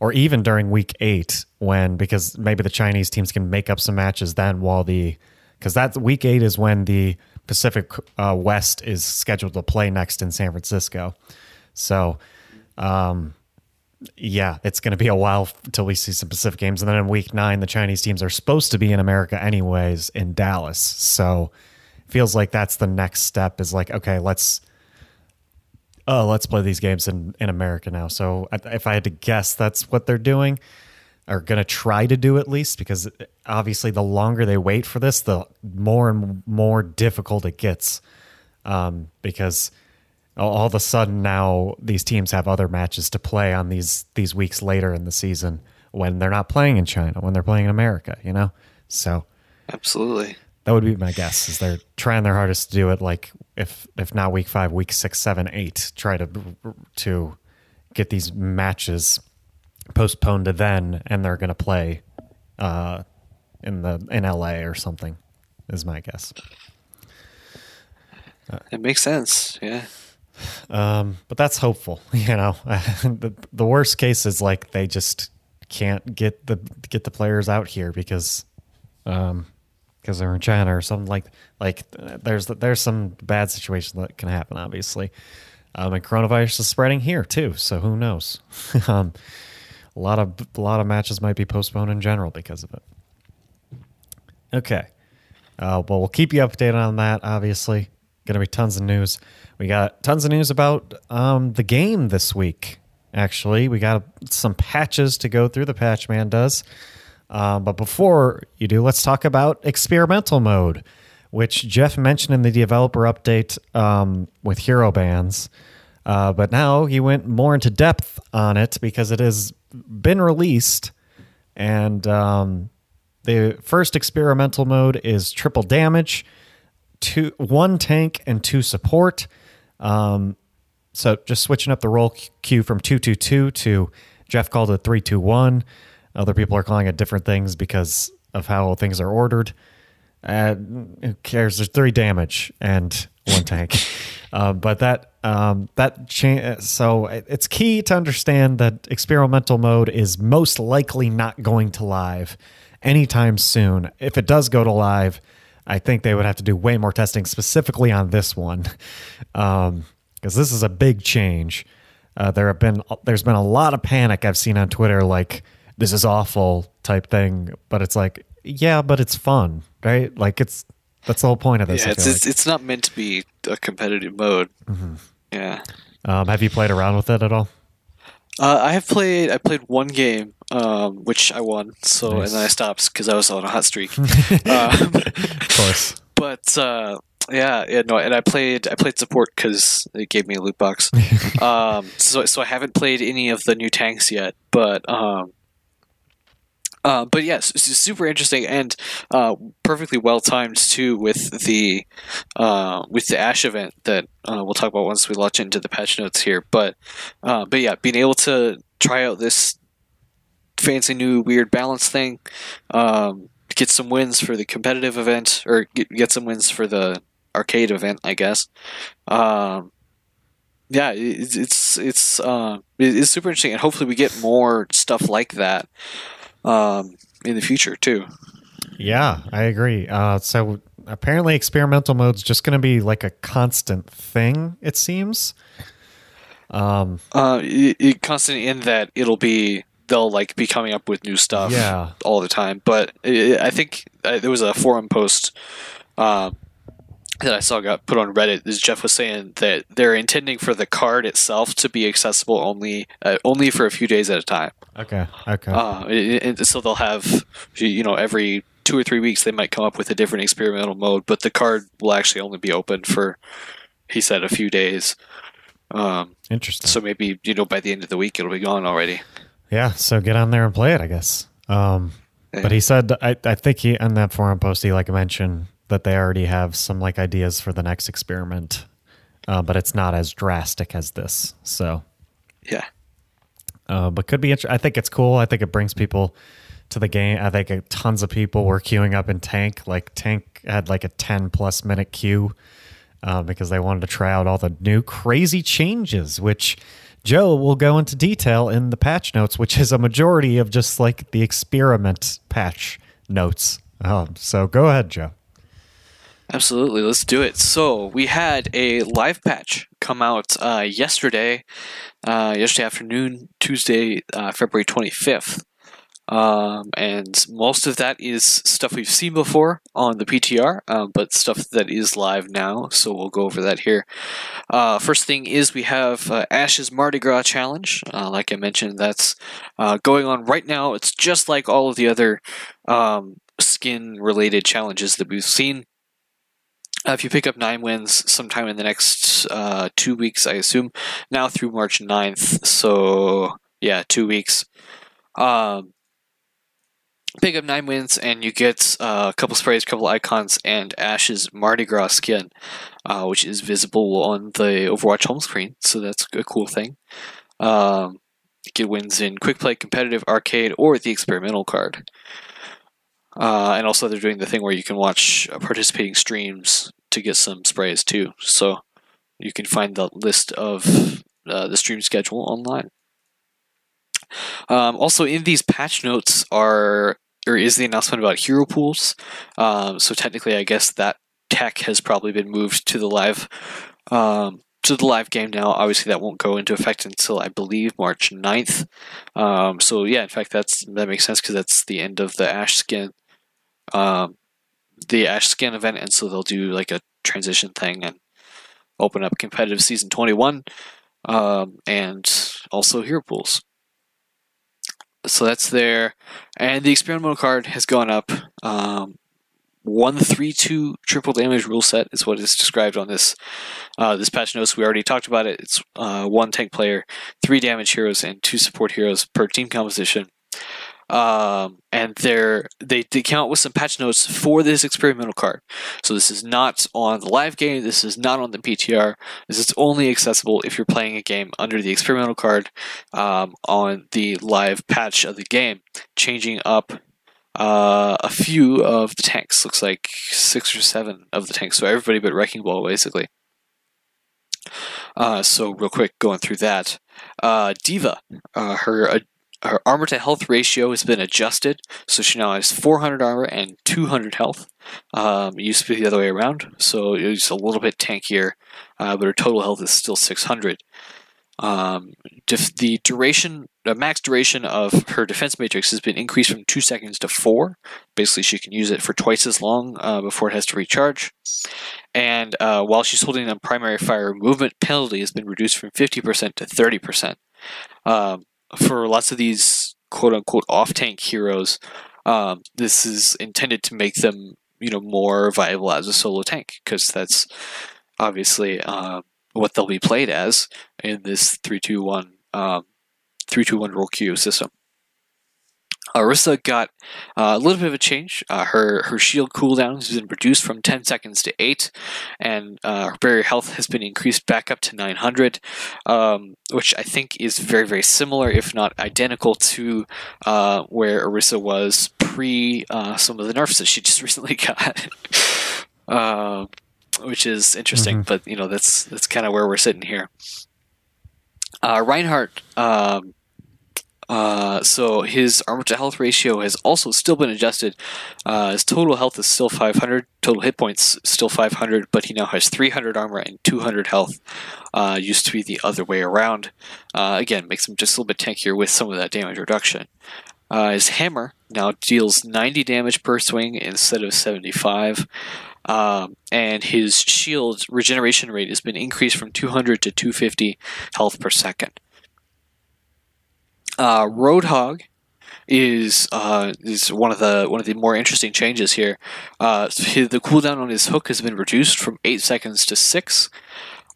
or even during week eight when because maybe the Chinese teams can make up some matches then while the because that week eight is when the Pacific uh, West is scheduled to play next in San Francisco. So, um, yeah, it's going to be a while until we see some Pacific games. And then in week nine, the Chinese teams are supposed to be in America anyways in Dallas. So feels like that's the next step is like, okay, let's, oh, let's play these games in, in America now. So if I had to guess, that's what they're doing are going to try to do at least because obviously the longer they wait for this, the more and more difficult it gets. Um, because all of a sudden now these teams have other matches to play on these these weeks later in the season when they're not playing in China, when they're playing in America, you know? So Absolutely. That would be my guess is they're trying their hardest to do it like if if not week five, week six, seven, eight, try to to get these matches postponed to then and they're gonna play uh in the in LA or something, is my guess. It makes sense. Yeah. Um, but that's hopeful, you know. the the worst case is like they just can't get the get the players out here because um because they're in China or something like like there's there's some bad situation that can happen obviously. Um, and coronavirus is spreading here too, so who knows? um, a lot of a lot of matches might be postponed in general because of it. Okay, uh, well we'll keep you updated on that. Obviously, going to be tons of news. We got tons of news about um, the game this week. Actually, we got some patches to go through. The patch man does. Um, but before you do, let's talk about experimental mode, which Jeff mentioned in the developer update um, with hero bans. Uh, but now he went more into depth on it because it has been released. And um, the first experimental mode is triple damage two one tank and two support. Um, so just switching up the role queue from two two two to Jeff called it three two one. Other people are calling it different things because of how things are ordered. Uh, who cares? There's three damage and one tank, uh, but that um, that cha- so it's key to understand that experimental mode is most likely not going to live anytime soon. If it does go to live, I think they would have to do way more testing specifically on this one, because um, this is a big change. Uh, there have been there's been a lot of panic I've seen on Twitter, like this is awful type thing. But it's like, yeah, but it's fun, right? Like it's that's the whole point of this. Yeah, it's it's, like. it's, not meant to be a competitive mode. Mm-hmm. Yeah. Um, have you played around with it at all? Uh, I have played. I played one game, um, which I won. So nice. and then I stopped because I was on a hot streak. um, of course. But uh, yeah, yeah, no, and I played. I played support because it gave me a loot box. um, so so I haven't played any of the new tanks yet, but um, uh, but yes, super interesting and uh, perfectly well timed too with the uh, with the Ash event that uh, we'll talk about once we launch into the patch notes here. But uh, but yeah, being able to try out this fancy new weird balance thing, um, get some wins for the competitive event or get, get some wins for the arcade event, I guess. Um, yeah, it's it's it's, uh, it's super interesting, and hopefully we get more stuff like that um, in the future too. Yeah, I agree. Uh, so apparently, experimental mode's just going to be like a constant thing. It seems. Um, uh, it, it, constant in that it'll be they'll like be coming up with new stuff. Yeah. all the time. But it, I think uh, there was a forum post. Uh, that I saw got put on Reddit is Jeff was saying that they're intending for the card itself to be accessible only uh, only for a few days at a time. Okay. Okay. Uh, and so they'll have you know every two or three weeks they might come up with a different experimental mode, but the card will actually only be open for he said a few days. Um, Interesting. so maybe you know by the end of the week it'll be gone already. yeah, so get on there and play it, I guess. Um, Yeah. But he said, I, I think he on that forum post he like mentioned that they already have some like ideas for the next experiment, uh, but it's not as drastic as this. So, Yeah. uh, but could be. Int- I think it's cool. I think it brings people to the game. I think uh, tons of people were queuing up in Tank. Like Tank had like a ten plus minute queue uh, because they wanted to try out all the new crazy changes, which Joe will go into detail in the patch notes, which is a majority of just like the experiment patch notes. Um, so go ahead, Joe. Absolutely, let's do it. So we had a live patch come out uh, yesterday, uh, yesterday afternoon, Tuesday, uh, February twenty fifth, um, and most of that is stuff we've seen before on the PTR, um, but stuff that is live now. So we'll go over that here. Uh, first thing is we have uh, Ash's Mardi Gras challenge. Uh, like I mentioned, that's uh, going on right now. It's just like all of the other um, skin related challenges that we've seen. Uh, if you pick up nine wins sometime in the next uh, two weeks, I assume, now through March 9th. So, yeah, two weeks. Um, pick up nine wins, and you get uh, a couple sprays, a couple icons, and Ash's Mardi Gras skin, uh, which is visible on the Overwatch home screen. So, that's a cool thing. Um, get wins in quick play, competitive, arcade, or the experimental card. Uh, and also, they're doing the thing where you can watch participating streams to get some sprays too. So you can find the list of uh, the stream schedule online. Um, also, in these patch notes are or is the announcement about hero pools. Um, so technically, I guess that tech has probably been moved to the live um, to the live game now. Obviously, that won't go into effect until I believe March 9th. Um, so yeah, in fact, that's that makes sense because that's the end of the Ash skin, um, the Ash skin event, and so they'll do like a transition thing and open up competitive season 21, um, and also hero pools. So that's there, and the experimental card has gone up. Um, one three two triple damage rule set is what is described on this uh, this patch notes. We already talked about it. It's uh, one tank player, three damage heroes, and two support heroes per team composition. Um, and they're, they they count with some patch notes for this experimental card. So this is not on the live game. This is not on the PTR. This is only accessible if you're playing a game under the experimental card um, on the live patch of the game, changing up uh, a few of the tanks. Looks like six or seven of the tanks. So everybody but Wrecking Ball, basically. Uh, so real quick, going through that, uh, D.Va, uh, her her armor to health ratio has been adjusted, so she now has 400 armor and 200 health. Um, it used to be the other way around, so it was a little bit tankier, uh, but her total health is still 600. Um, def- the duration, the max duration of her defense matrix has been increased from two seconds to four. Basically, she can use it for twice as long uh, before it has to recharge. And uh, while she's holding a primary fire, movement penalty has been reduced from 50% to 30%. Um, for lots of these quote unquote off tank heroes, um, this is intended to make them you know more viable as a solo tank because that's obviously uh, what they'll be played as in this three two one um, role queue system. Orisa got uh, a little bit of a change. Uh, her her shield cooldown has been reduced from 10 seconds to 8, and uh, her barrier health has been increased back up to 900, um, which I think is very, very similar, if not identical, to uh, where Orisa was pre uh, some of the nerfs that she just recently got. uh, which is interesting, Mhm. but you know that's that's kind of where we're sitting here. Uh, Reinhardt um, uh, so his armor to health ratio has also still been adjusted. Uh, his total health is still 500, total hit points still 500, but he now has 300 armor and 200 health. Uh, used to be the other way around. Uh, again, makes him just a little bit tankier with some of that damage reduction. Uh, his hammer now deals 90 damage per swing instead of 75. Um, and his shield regeneration rate has been increased from 200 to 250 health per second. Uh, Roadhog is uh, is one of the one of the more interesting changes here. Uh, his- the cooldown on his hook has been reduced from eight seconds to six,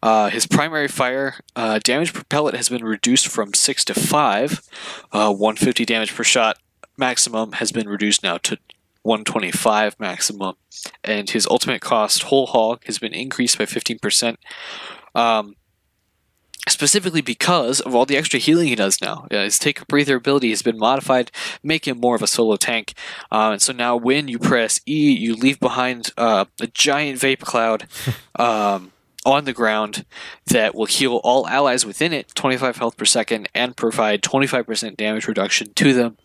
Uh, his primary fire uh, damage per pellet has been reduced from 6 to 5. Uh, 150 damage per shot maximum has been reduced now to 125 maximum. And his ultimate cost, whole hog, has been increased by 15%. Um, specifically because of all the extra healing he does now. Yeah, his take a breather ability has been modified, make him more of a solo tank. Uh, and so now when you press E, you leave behind uh, a giant vape cloud um, on the ground that will heal all allies within it 25 health per second and provide 25% damage reduction to them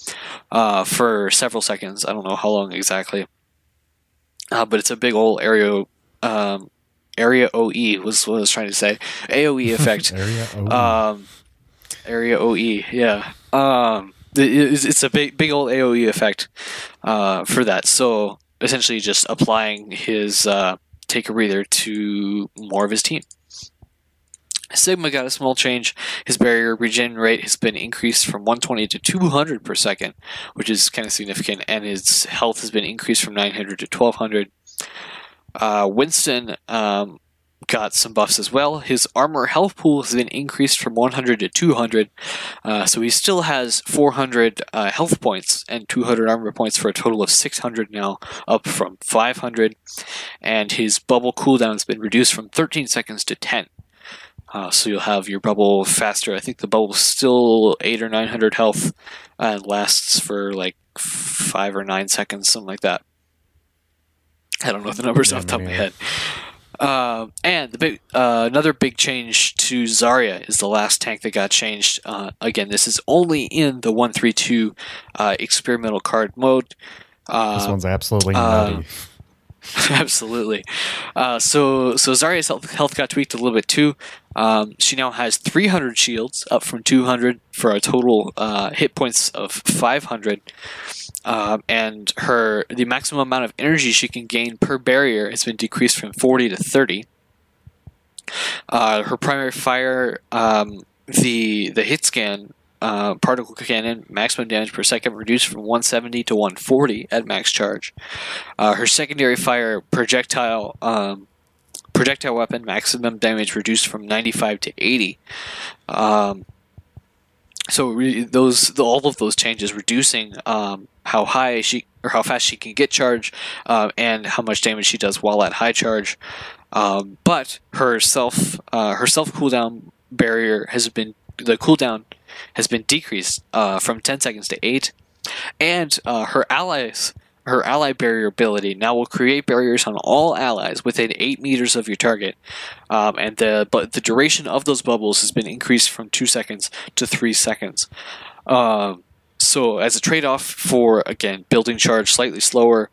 uh, for several seconds. I don't know how long exactly. Uh, but it's a big old area um, area OE was what I was trying to say. AOE effect. area OE. Um, area OE, yeah. Um, it's, it's a big, big old AOE effect uh, for that. So essentially, just applying his uh, take a breather to more of his team. Sigma got a small change. His barrier regen rate has been increased from 120 to 200 per second, which is kind of significant, and his health has been increased from 900 to 1200. Uh, Winston um, got some buffs as well. His armor health pool has been increased from 100 to 200, uh, so he still has 400 uh, health points and 200 armor points for a total of 600 now, up from 500. And his bubble cooldown has been reduced from 13 seconds to 10. Uh, so you'll have your bubble faster. I think the bubble's still eight or nine hundred health and lasts for like five or nine seconds, something like that. I don't know the numbers Yeah, off the top of my head. Um, and the big, uh, another big change to Zarya is the last tank that got changed. Uh, again, this is only in the one three two uh, experimental card mode. Uh, this one's absolutely uh, nutty. Absolutely. Uh, so so Zarya's health, health got tweaked a little bit too. Um, she now has 300 shields, up from 200 for a total uh, hit points of 500. Um, and her the maximum amount of energy she can gain per barrier has been decreased from 40 to 30. Uh, her primary fire, um, the the hit scan uh, particle cannon maximum damage per second reduced from 170 to 140 at max charge. Uh, her secondary fire projectile um, projectile weapon maximum damage reduced from 95 to 80. Um, so re- those the, all of those changes reducing um, how high she or how fast she can get charge uh, and how much damage she does while at high charge. Um, but her self uh, her self cooldown barrier has been the cooldown has been decreased uh, from 10 seconds to 8 and uh, her allies her ally barrier ability now will create barriers on all allies within 8 meters of your target. Um, and the but the duration of those bubbles has been increased from 2 seconds to 3 seconds. Um, so as a trade-off for again building charge slightly slower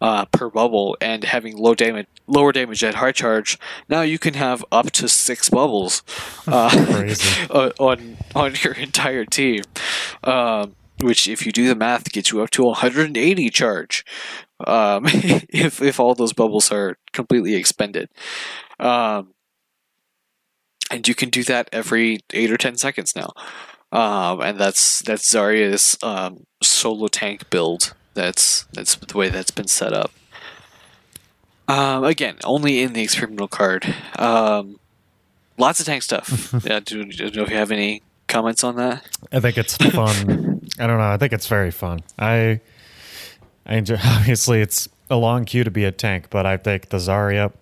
uh, per bubble and having low damage, lower damage at high charge, now you can have up to six bubbles uh, on on- your entire team. Um, which, if you do the math, gets you up to 180 charge. Um, if if all those bubbles are completely expended. Um, and you can do that every eight or ten seconds now. Um, and that's that's Zarya's um, solo tank build. That's that's the way that's been set up. Um, again, only in the experimental card. Um, lots of tank stuff. yeah, do, do you know if you have any comments on that? I think it's fun. I don't know. I think it's very fun. I I enjoy. Obviously, it's a long queue to be a tank, but I think the Zarya.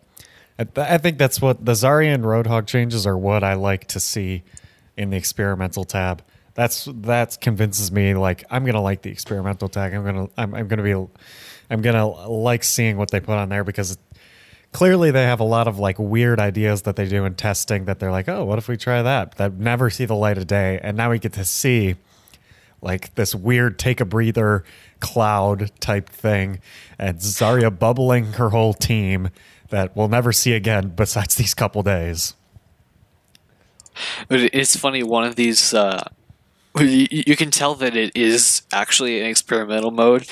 I, th- I think that's what the Zarya and Roadhog changes are. What I like to see in the experimental tab. That's that convinces me. Like I'm gonna like the experimental tag. I'm gonna I'm, I'm gonna be I'm gonna like seeing what they put on there because clearly they have a lot of like weird ideas that they do in testing that they're like, oh, what if we try that? That never see the light of day, and now we get to see like this weird take a breather cloud type thing, and Zarya bubbling her whole team that we'll never see again besides these couple days. It's funny. One of these, uh, you, you can tell that it is actually an experimental mode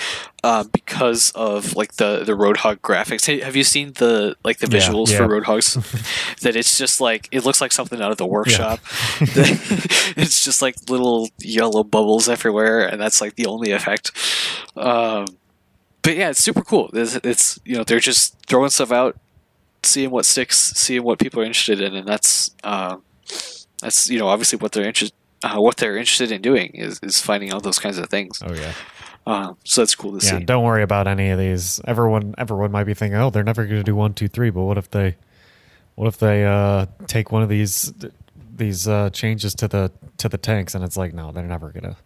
uh, because of like the the Roadhog graphics. Hey, have you seen the like the visuals yeah. for Roadhogs? that it's just like it looks like something out of the workshop. it's just like little yellow bubbles everywhere, and that's like the only effect. Um, but yeah, it's super cool. It's, it's you know they're just throwing stuff out seeing what sticks, seeing what people are interested in, and that's uh, that's you know obviously what they're interested uh, what they're interested in doing is, is finding out those kinds of things. Oh yeah. Uh, so that's cool to Yeah. see. Don't worry about any of these. Everyone, everyone might be thinking, oh, they're never going to do one, two, three. But what if they, what if they uh, take one of these these uh, changes to the to the tanks? And it's like, no, they're never gonna.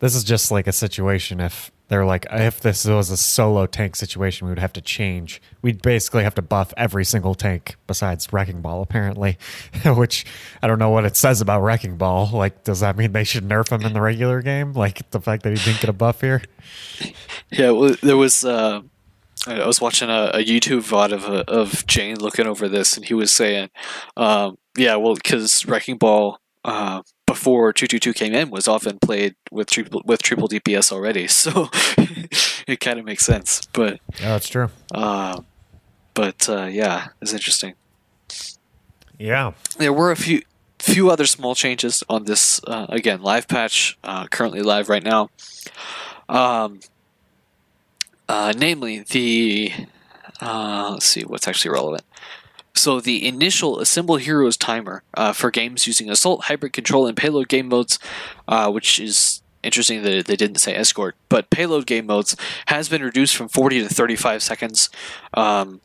This is just like a situation if they're like, if this was a solo tank situation, we would have to change. We'd basically have to buff every single tank besides Wrecking Ball, apparently. Which I don't know what it says about Wrecking Ball. Like, does that mean they should nerf him in the regular game? Like the fact that he didn't get a buff here? Yeah, well, there was. Uh, I was watching a, a YouTube VOD of uh, of Jayne looking over this, and he was saying, um, "Yeah, well, because Wrecking Ball uh, before two two two came in was often played with triple with triple DPS already, so it kind of makes sense." But Yeah, that's true. uh, but uh, yeah, it's interesting. Yeah. There were a few few other small changes on this uh, again live patch uh, currently live right now. Um, uh, namely the uh, let's see what's actually relevant. So the initial assemble heroes timer uh, for games using assault, hybrid control, and payload game modes, uh, which is interesting that they didn't say escort, but payload game modes has been reduced from 40 to 35 seconds. Um,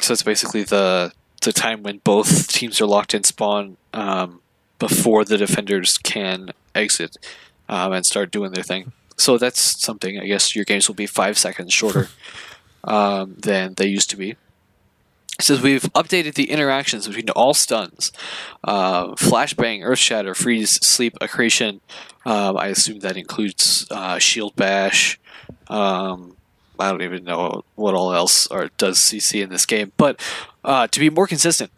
so it's basically the the time when both teams are locked in spawn um, before the defenders can exit um, and start doing their thing. So that's something. I guess your games will be five seconds shorter um, than they used to be. It says we've updated the interactions between all stuns, uh, flashbang, earth shatter, freeze, sleep, accretion. Um, I assume that includes uh, shield bash. Um, I don't even know what all else or does CC in this game, but uh, to be more consistent,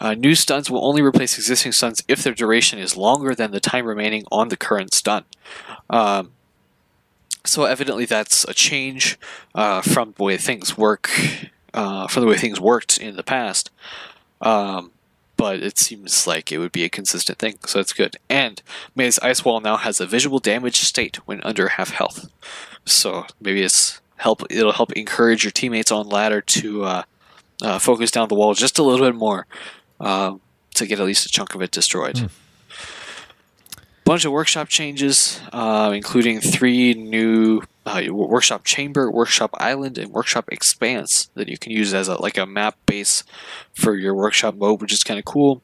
uh, new stuns will only replace existing stuns if their duration is longer than the time remaining on the current stun. Um, so evidently, that's a change uh, from the way things work, uh, from the way things worked in the past. Um, but it seems like it would be a consistent thing, so it's good. And Mei's Ice Wall now has a visual damage state when under half health, so maybe it's help. It'll help encourage your teammates on ladder to uh, uh, focus down the wall just a little bit more um, to get at least a chunk of it destroyed. Bunch of workshop changes, uh, including three new uh, workshop chamber, workshop island, and workshop expanse that you can use as a like a map base for your workshop mode, which is kind of cool.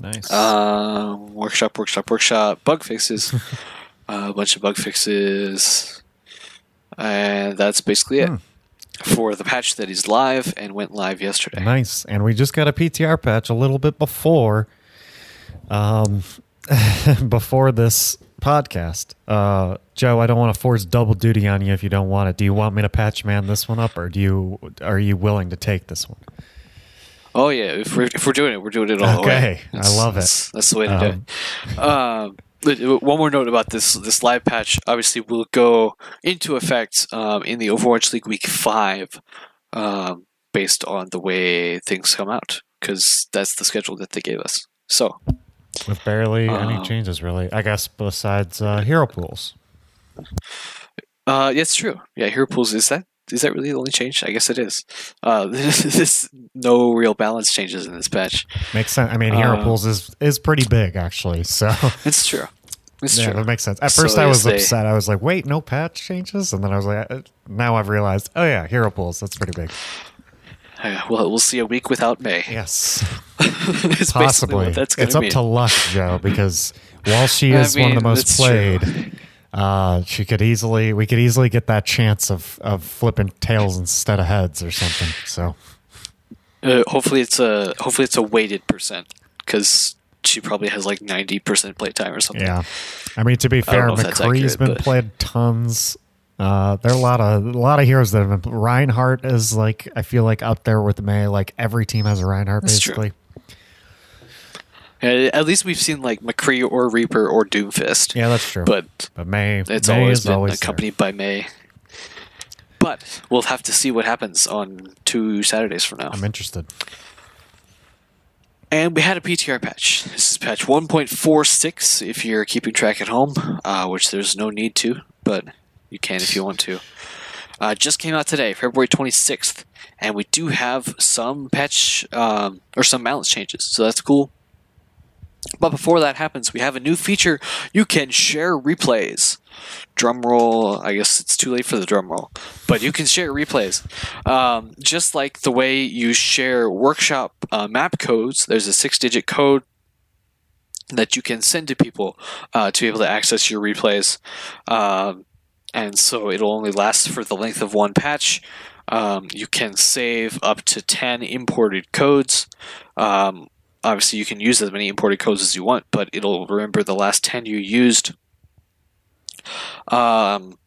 Nice. Um, workshop, workshop, workshop, bug fixes, uh, a bunch of bug fixes, and that's basically it Hmm. for the patch that is live and went live yesterday. nice. And we just got a PTR patch a little bit before um before this podcast. Uh Joe, I don't want to force double duty on you if you don't want it. Do you want me to patch man this one up or do you are you willing to take this one? Oh yeah, if we're if we're doing it, we're doing it all the way. Okay, I love it. That's, that's the way to Um, do it. Um, uh, one more note about this this live patch. Obviously, will go into effect um, in the Overwatch League Week Five, um, based on the way things come out, because that's the schedule that they gave us. So With barely any Um, changes really. I guess besides uh hero pools. Uh, yeah, it's true. Yeah, hero pools is that is that really the only change? I guess it is. Uh, this no real balance changes in this patch. Makes sense. I mean, hero Uh, pools is is pretty big actually. So It's true. It's yeah, true. that makes sense. At So first, I yes, was they- upset. I was like, "Wait, no patch changes," and then I was like, uh, "Now I've realized. Oh yeah, hero pools. That's pretty big. Uh, well, we'll see a week without Mei. Yes, it's possibly. that's it's up mean. to luck, Joe, because while she I is one of the most played, uh, she could easily we could easily get that chance of of flipping tails instead of heads or something. So Uh, hopefully, it's a hopefully it's a weighted percent because she probably has like ninety percent playtime or something. yeah, I mean to be fair, know if that's McCree's accurate, been but- played tons. Uh, there are a lot of a lot of heroes that have been. Reinhardt is like I feel like out there with Mei. Like every team has a Reinhardt That's true. basically. Uh, at least we've seen like McCree or Reaper or Doomfist, Yeah, that's true. but But Mei, it's Mei always is been always there. accompanied by Mei. But we'll have to see what happens on two Saturdays from now. I'm interested. And we had a PTR patch. This is patch 1.46 if you're keeping track at home, uh, which there's no need to, but you can if you want to. uh, just came out today, February 26th, and we do have some patch um, or some balance changes, so that's cool. But before that happens, we have a new feature. You can share replays. Drum roll. I guess it's too late for the drum roll, but you can share replays. Um, just like the way you share workshop uh, map codes, there's a six digit code that you can send to people uh, to be able to access your replays. Um, and so it'll only last for the length of one patch. Um, you can save up to 10 imported codes. Um, obviously, you can use as many imported codes as you want, but it'll remember the last 10 you used. Um,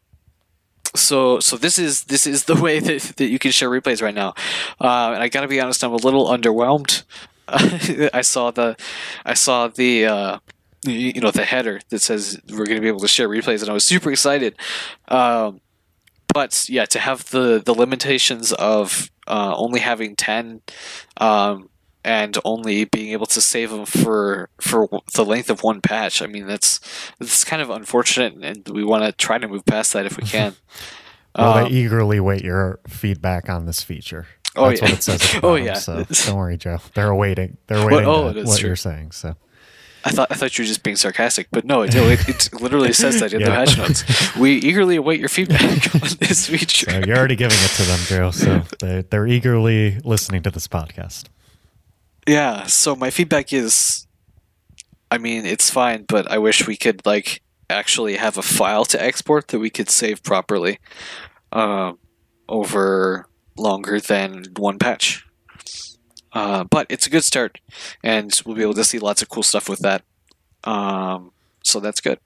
so so this is this is the way that, that you can share replays right now. Uh, and i gotta be honest i'm a little underwhelmed. I saw the i saw the uh, you know the header that says we're to be able to share replays and i was super excited. Um, but yeah to have the the limitations of uh, only having 10 um, and only being able to save them for for the length of one patch. I mean, that's that's kind of unfortunate, and we want to try to move past that if we can. well, Um, they eagerly wait your feedback on this feature. Oh, That's yeah. what it says. Oh, yeah. So don't worry, Joe. They're awaiting. They're waiting oh, to- what true. you're saying. So I thought I thought you were just being sarcastic, but no, it, it, it literally says that in the Yeah. patch notes. We eagerly await your feedback on this feature. So you're already giving it to them, Joe. So they, they're eagerly listening to this podcast. Yeah, so my feedback is I mean, it's fine, but I wish we could like actually have a file to export that we could save properly um, over longer than one patch. Uh, but it's a good start, and we'll be able to see lots of cool stuff with that. Um, so that's good.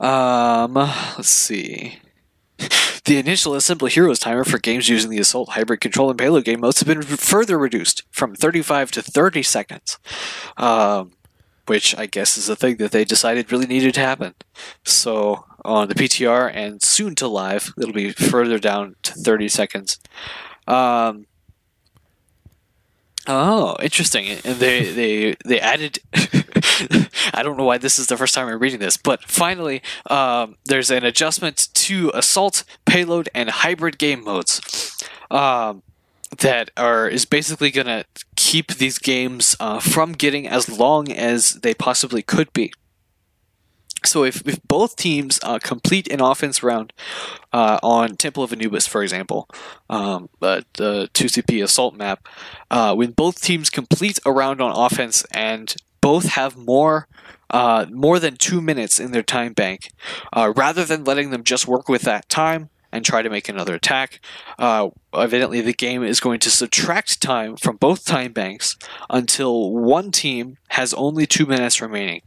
Um, let's see. The initial Assemble Heroes timer for games using the Assault Hybrid Control and Payload game modes have been further reduced from 35 to 30 seconds, um, which I guess is a thing that they decided really needed to happen. So on the PTR and soon to live, it'll be further down to 30 seconds. Um, oh, interesting. And they they they added. I don't know why this is the first time I'm reading this, but finally, um, there's an adjustment to assault, payload, and hybrid game modes um, that are is basically going to keep these games uh, from getting as long as they possibly could be. So if, if both teams uh, complete an offense round uh, on Temple of Anubis, for example, um, uh, the 2CP assault map, uh, when both teams complete a round on offense and both have more uh, more than two minutes in their time bank, uh, rather than letting them just work with that time and try to make another attack, uh, evidently the game is going to subtract time from both time banks until one team has only two minutes remaining.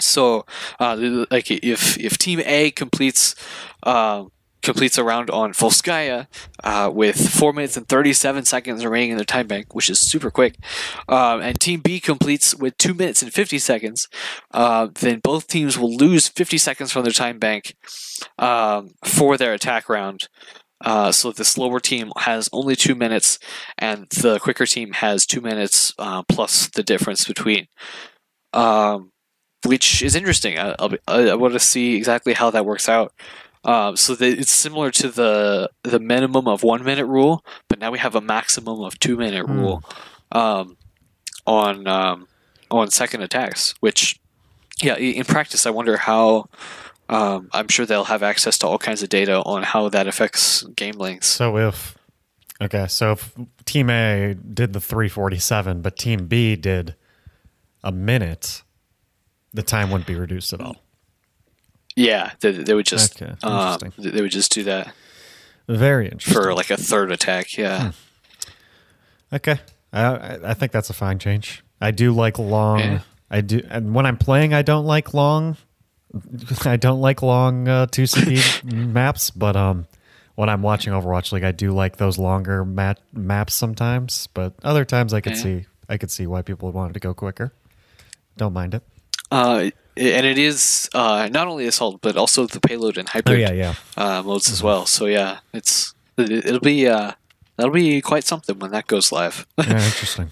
So, uh, like if if Team A completes uh, completes a round on Volskaya uh, with four minutes and thirty seven seconds remaining in their time bank, which is super quick, um, and Team B completes with two minutes and fifty seconds, uh, then both teams will lose fifty seconds from their time bank um, for their attack round. Uh, so the slower team has only two minutes, and the quicker team has two minutes uh, plus the difference between. Um, which is interesting. I, be, I, I want to see exactly how that works out. Um, so that it's similar to the the minimum of one minute rule, but now we have a maximum of two minute Hmm. rule um, on um, on second attacks. Which, yeah, in practice, I wonder how. Um, I'm sure they'll have access to all kinds of data on how that affects game lengths. So if okay, so if Team A did the 347, but Team B did a minute, the time wouldn't be reduced at all. Yeah, they, they would just Okay, um, they would just do that Very interesting. for like a third attack. Yeah. Okay, I, I think that's a fine change. I do like long. Yeah. I do, and when I'm playing, I don't like long. I don't like long uh, two CP maps, but um, when I'm watching Overwatch League, I do like those longer mat- maps sometimes. But other times, I could Yeah. see I could see why people would want it to go quicker. Don't mind it. Uh, and it is uh, not only assault but also the payload and hybrid Oh yeah, yeah. uh, modes as well. So yeah, it's it, it'll be uh, that'll be quite something when that goes live. Yeah, interesting.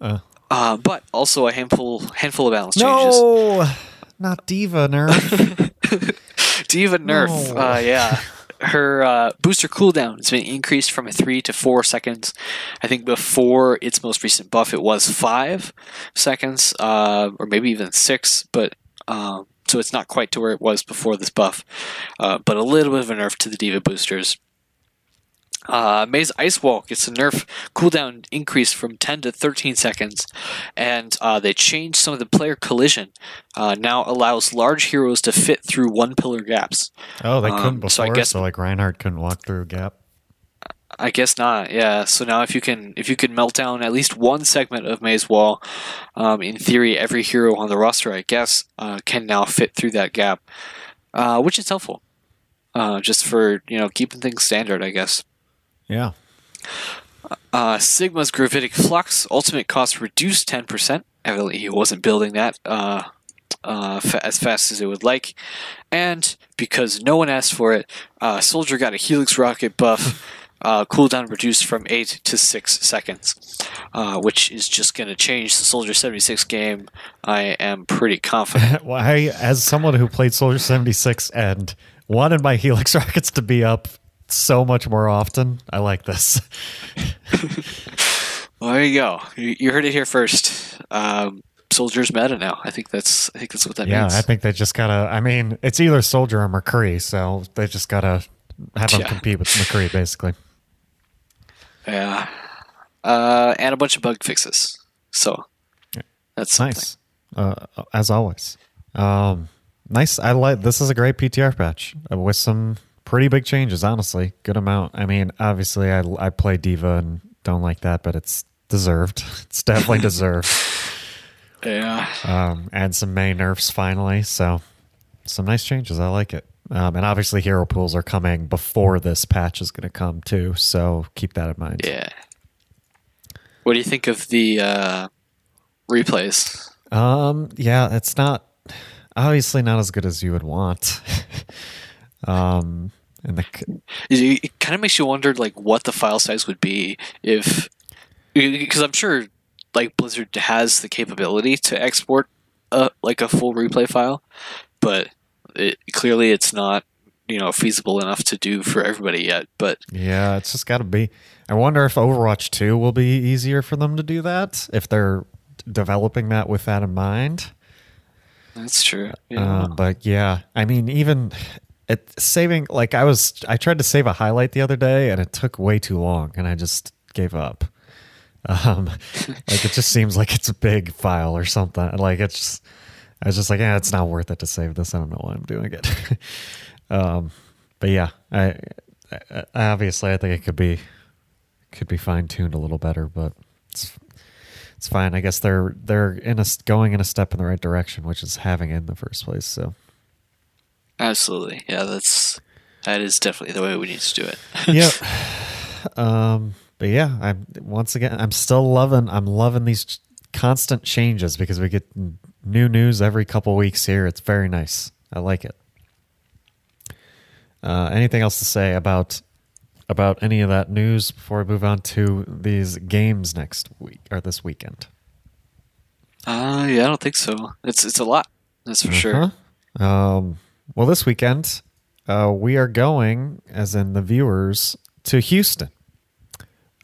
Uh, uh, but also a handful handful of balance changes. no, not D.Va nerf. D.Va nerf. No. Uh, yeah. Her uh, booster cooldown has been increased from a three to four seconds. I think before its most recent buff, it was five seconds, uh, or maybe even six. But um, so it's not quite to where it was before this buff, uh, but a little bit of a nerf to the D.Va boosters. Uh, Mei's Ice Wall gets a nerf cooldown increase from 10 to 13 seconds, and uh, they changed some of the player collision. Uh, now allows large heroes to fit through one pillar gaps. Oh, they Um, couldn't before. so So, I guess- like Reinhardt couldn't walk through a gap. I guess not. Yeah. So now if you can if you can melt down at least one segment of Mei's Wall, um, in theory every hero on the roster, I guess, uh, can now fit through that gap, uh, which is helpful. Uh, just for you know keeping things standard, I guess. Yeah. Uh, Sigma's Gravitic Flux ultimate cost reduced 10%. Evidently, he wasn't building that uh, uh, fa- as fast as it would like. And because no one asked for it, uh, Soldier got a Helix Rocket buff. Uh, cooldown reduced from 8 to 6 seconds, uh, which is just going to change the Soldier 76 game. I am pretty confident. Well, I, as someone who played Soldier 76 and wanted my Helix rockets to be up so much more often, I like this. well, there you go. You, you heard it here first. Um, Soldier's meta now. I think that's I think that's what that yeah, means. Yeah, I think they just gotta. I mean, it's either Soldier or McCree, so they just gotta have them Yeah. compete with McCree, basically. Yeah. Uh, and a bunch of bug fixes. So that's something. Nice, uh, as always. Um, nice. I like this. Is a great PTR patch uh, with some pretty big changes. Honestly, good amount. I mean, obviously, I I play D.Va and don't like that, but it's deserved. It's definitely deserved. Yeah. um, and some Mei nerfs finally. So some nice changes. I like it. Um, and obviously, hero pools are coming before this patch is going to come too. So keep that in mind. Yeah. What do you think of the uh, replays? Um, yeah, it's not obviously not as good as you would want. um, and the It, it kind of makes you wonder, like, what the file size would be if, because I'm sure, like, Blizzard has the capability to export a like a full replay file, but it, clearly it's not, you know, feasible enough to do for everybody yet. But yeah, it's just got to be. I wonder if Overwatch Two will be easier for them to do that if they're developing that with that in mind. that's true. Yeah. Um, but yeah, I mean, even it saving like I was, I tried to save a highlight the other day, and it took way too long, and I just gave up. Um, like it just seems like it's a big file or something. Like it's, just, I was just like, yeah, it's not worth it to save this. I don't know why I'm doing it. um, but yeah, I, I obviously I think it could be could be fine tuned a little better, but it's it's fine. I guess they're they're in a going in a step in the right direction, which is having it in the first place. So Absolutely. Yeah, that's that is definitely the way we need to do it. yeah. Um, but yeah, I'm once again I'm still loving I'm loving these constant changes because we get new news every couple weeks here. It's very nice. I like it. Uh, anything else to say about about any of that news before we move on to these games next week or this weekend? Uh yeah, I don't think so. It's it's a lot. That's for sure. Uh-huh. Um, well, this weekend, uh, we are going, as in the viewers, to Houston.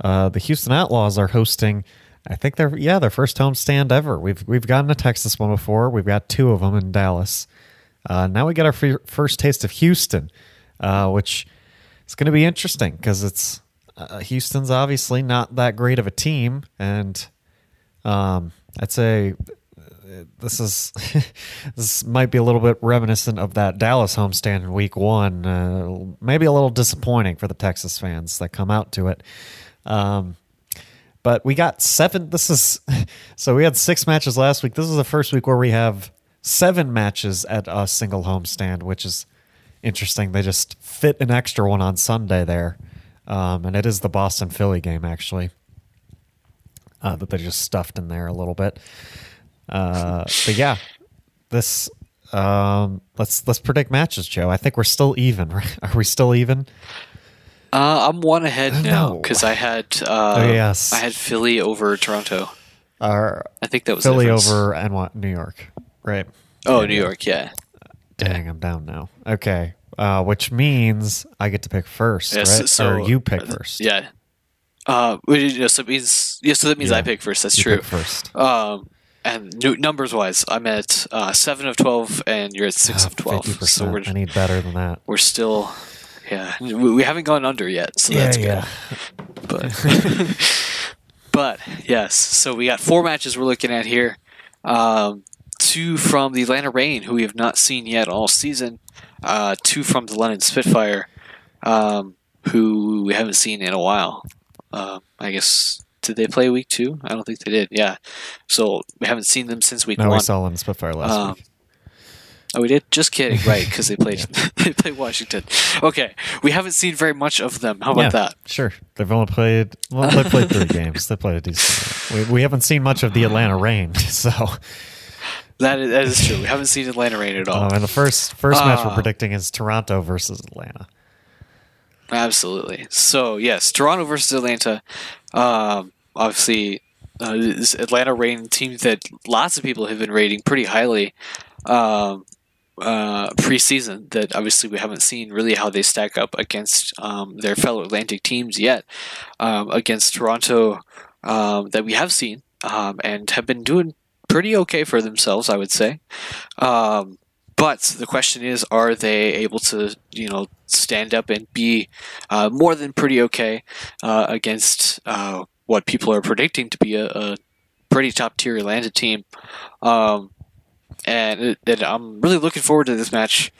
Uh, the Houston Outlaws are hosting. I think they're yeah their first home stand ever. We've we've gotten a Texas one before. We've got two of them in Dallas. Uh, now we get our fir- first taste of Houston, uh, which is going to be interesting because it's uh, Houston's obviously not that great of a team, and um, I'd say this is this might be a little bit reminiscent of that Dallas homestand in Week One. Uh, maybe a little disappointing for the Texas fans that come out to it. Um, but we got seven. This is so we had six matches last week. This is the first week where we have seven matches at a single homestand, which is interesting. They just fit an extra one on Sunday there, um, and it is the Boston Philly game actually uh, that they just stuffed in there a little bit. Uh, but yeah, this um, let's let's predict matches, Joe. I think we're still even. Right? Are we still even? Uh, I'm one ahead now No. because I had uh, Oh, yes. I had Philly over Toronto. Are I think that was Philly over and New York? Right. Oh, Yeah, New. York, yeah. Dang, I'm down now. Okay, uh, which means I get to pick first, Yes, right? so- or you pick first. Yeah. Uh, so it means yeah. So that means Yeah, I pick first. That's You true. first. Um, and nu- numbers wise, I'm at uh, seven of twelve, and you're at six Ah, of twelve. So 50%. we're I need better than that. we're still, yeah, we, we haven't gone under yet, so that's good. But but yes, so we got four matches we're looking at here. Um, two from the Atlanta Reign, who we have not seen yet all season. Uh, two from the London Spitfire, um, who we haven't seen in a while. Uh, I guess did they play week two? I don't think they did. Yeah, so we haven't seen them since week No, one. we saw London Spitfire last Um, week. Oh, we did. Just kidding, right? Because they played they played Washington. Okay, we haven't seen very much of them. How about yeah, that? Sure. They've only played well, they played three games. They played a decent. We, we haven't seen much of the Atlanta Reign, so That is, that is true. We haven't seen Atlanta Reign at all. um, and the first first match we're Uh, predicting is Toronto versus Atlanta. Absolutely. So yes, Toronto versus Atlanta. Um, obviously, uh, Atlanta Reign team that lots of people have been rating pretty highly. Um, uh, preseason that obviously we haven't seen really how they stack up against um, their fellow Atlantic teams yet. Um, against Toronto, um, that we have seen um, and have been doing pretty okay for themselves, I would say. Um, but the question is, are they able to, you know, stand up and be uh, more than pretty okay uh, against uh, what people are predicting to be a, a pretty top tier Atlanta team? Um, and it, I'm really looking forward to this match.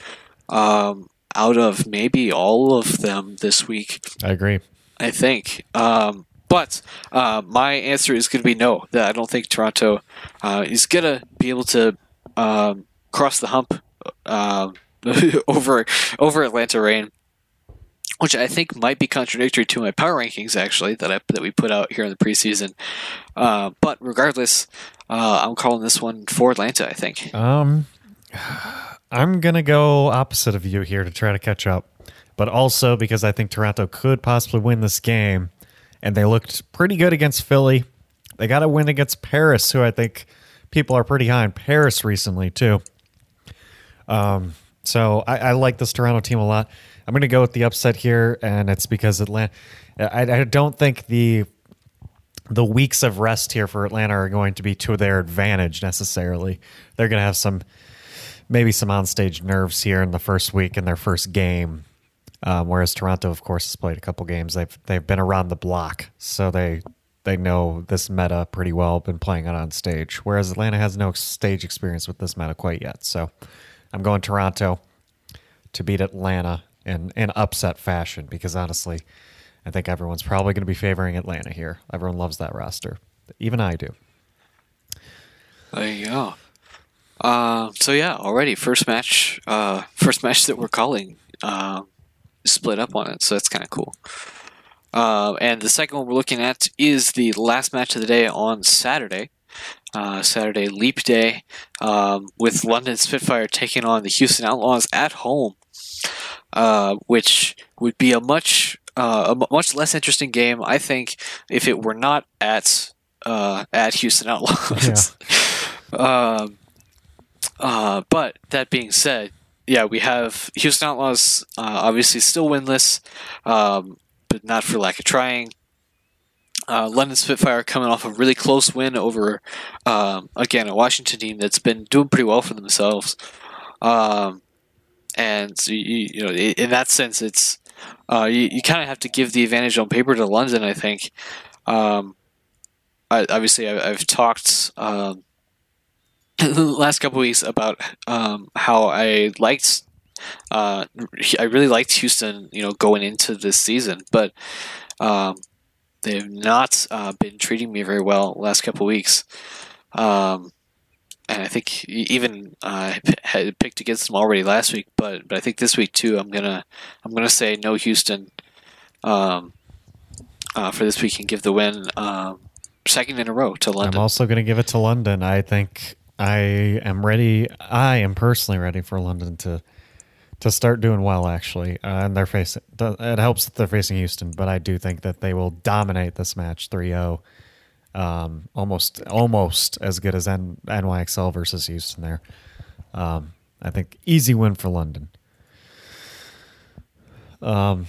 Um, out of maybe all of them this week, I agree. I think. Um, but uh, my answer is going to be no. That I don't think Toronto uh, is going to be able to um, cross the hump um, over over Atlanta Reign, which I think might be contradictory to my power rankings actually that I that we put out here in the preseason. Uh, but regardless, uh, I'm calling this one for Atlanta. I think. Um, I'm gonna go opposite of you here to try to catch up, but also because I think Toronto could possibly win this game, and they looked pretty good against Philly. They got a win against Paris, who I think people are pretty high on Paris recently too. Um, so I, I like this Toronto team a lot. I'm gonna go with the upset here, and it's because Atlanta. I, I don't think the the weeks of rest here for Atlanta are going to be to their advantage necessarily. They're going to have some, maybe some onstage nerves here in the first week in their first game. Um, whereas Toronto, of course, has played a couple games. They've they've been around the block, so they they know this meta pretty well. Been playing it on stage. Whereas Atlanta has no stage experience with this meta quite yet. So I'm going Toronto to beat Atlanta in in upset fashion because honestly, I think everyone's probably going to be favoring Atlanta here. Everyone loves that roster, even I do. There you go. Um, so yeah, already first match, uh, first match that we're calling, um, split up on it. So that's kind of cool. Uh, and the second one we're looking at is the last match of the day on Saturday. Uh, Saturday Leap Day, um, with London Spitfire taking on the Houston Outlaws at home, uh, which would be a much uh, a much less interesting game, I think, if it were not at uh, at Houston Outlaws. um, uh, but that being said, yeah, we have Houston Outlaws uh, obviously still winless, um, but not for lack of trying. Uh, London Spitfire coming off a really close win over, um, again, a Washington team that's been doing pretty well for themselves. Um, and so you, you know, in that sense, it's uh, you, you kind of have to give the advantage on paper to London. I think. Um, I, obviously, I, I've talked um, the last couple weeks about um, how I liked. Uh, I really liked Houston, you know, going into this season, but um, they've not uh, been treating me very well last couple weeks. Um, and I think even uh, had picked against them already last week, but but I think this week too, I'm gonna I'm gonna say no Houston um, uh, for this week and give the win um, second in a row to London. I'm also to give it to London. I think I am ready. I am personally ready for London to to start doing well. Actually, uh, and they're facing. It helps that they're facing Houston, but I do think that they will dominate this match 3-0. Um, almost almost as good as N- NYXL versus Houston there. Um, I think easy win for London. Um,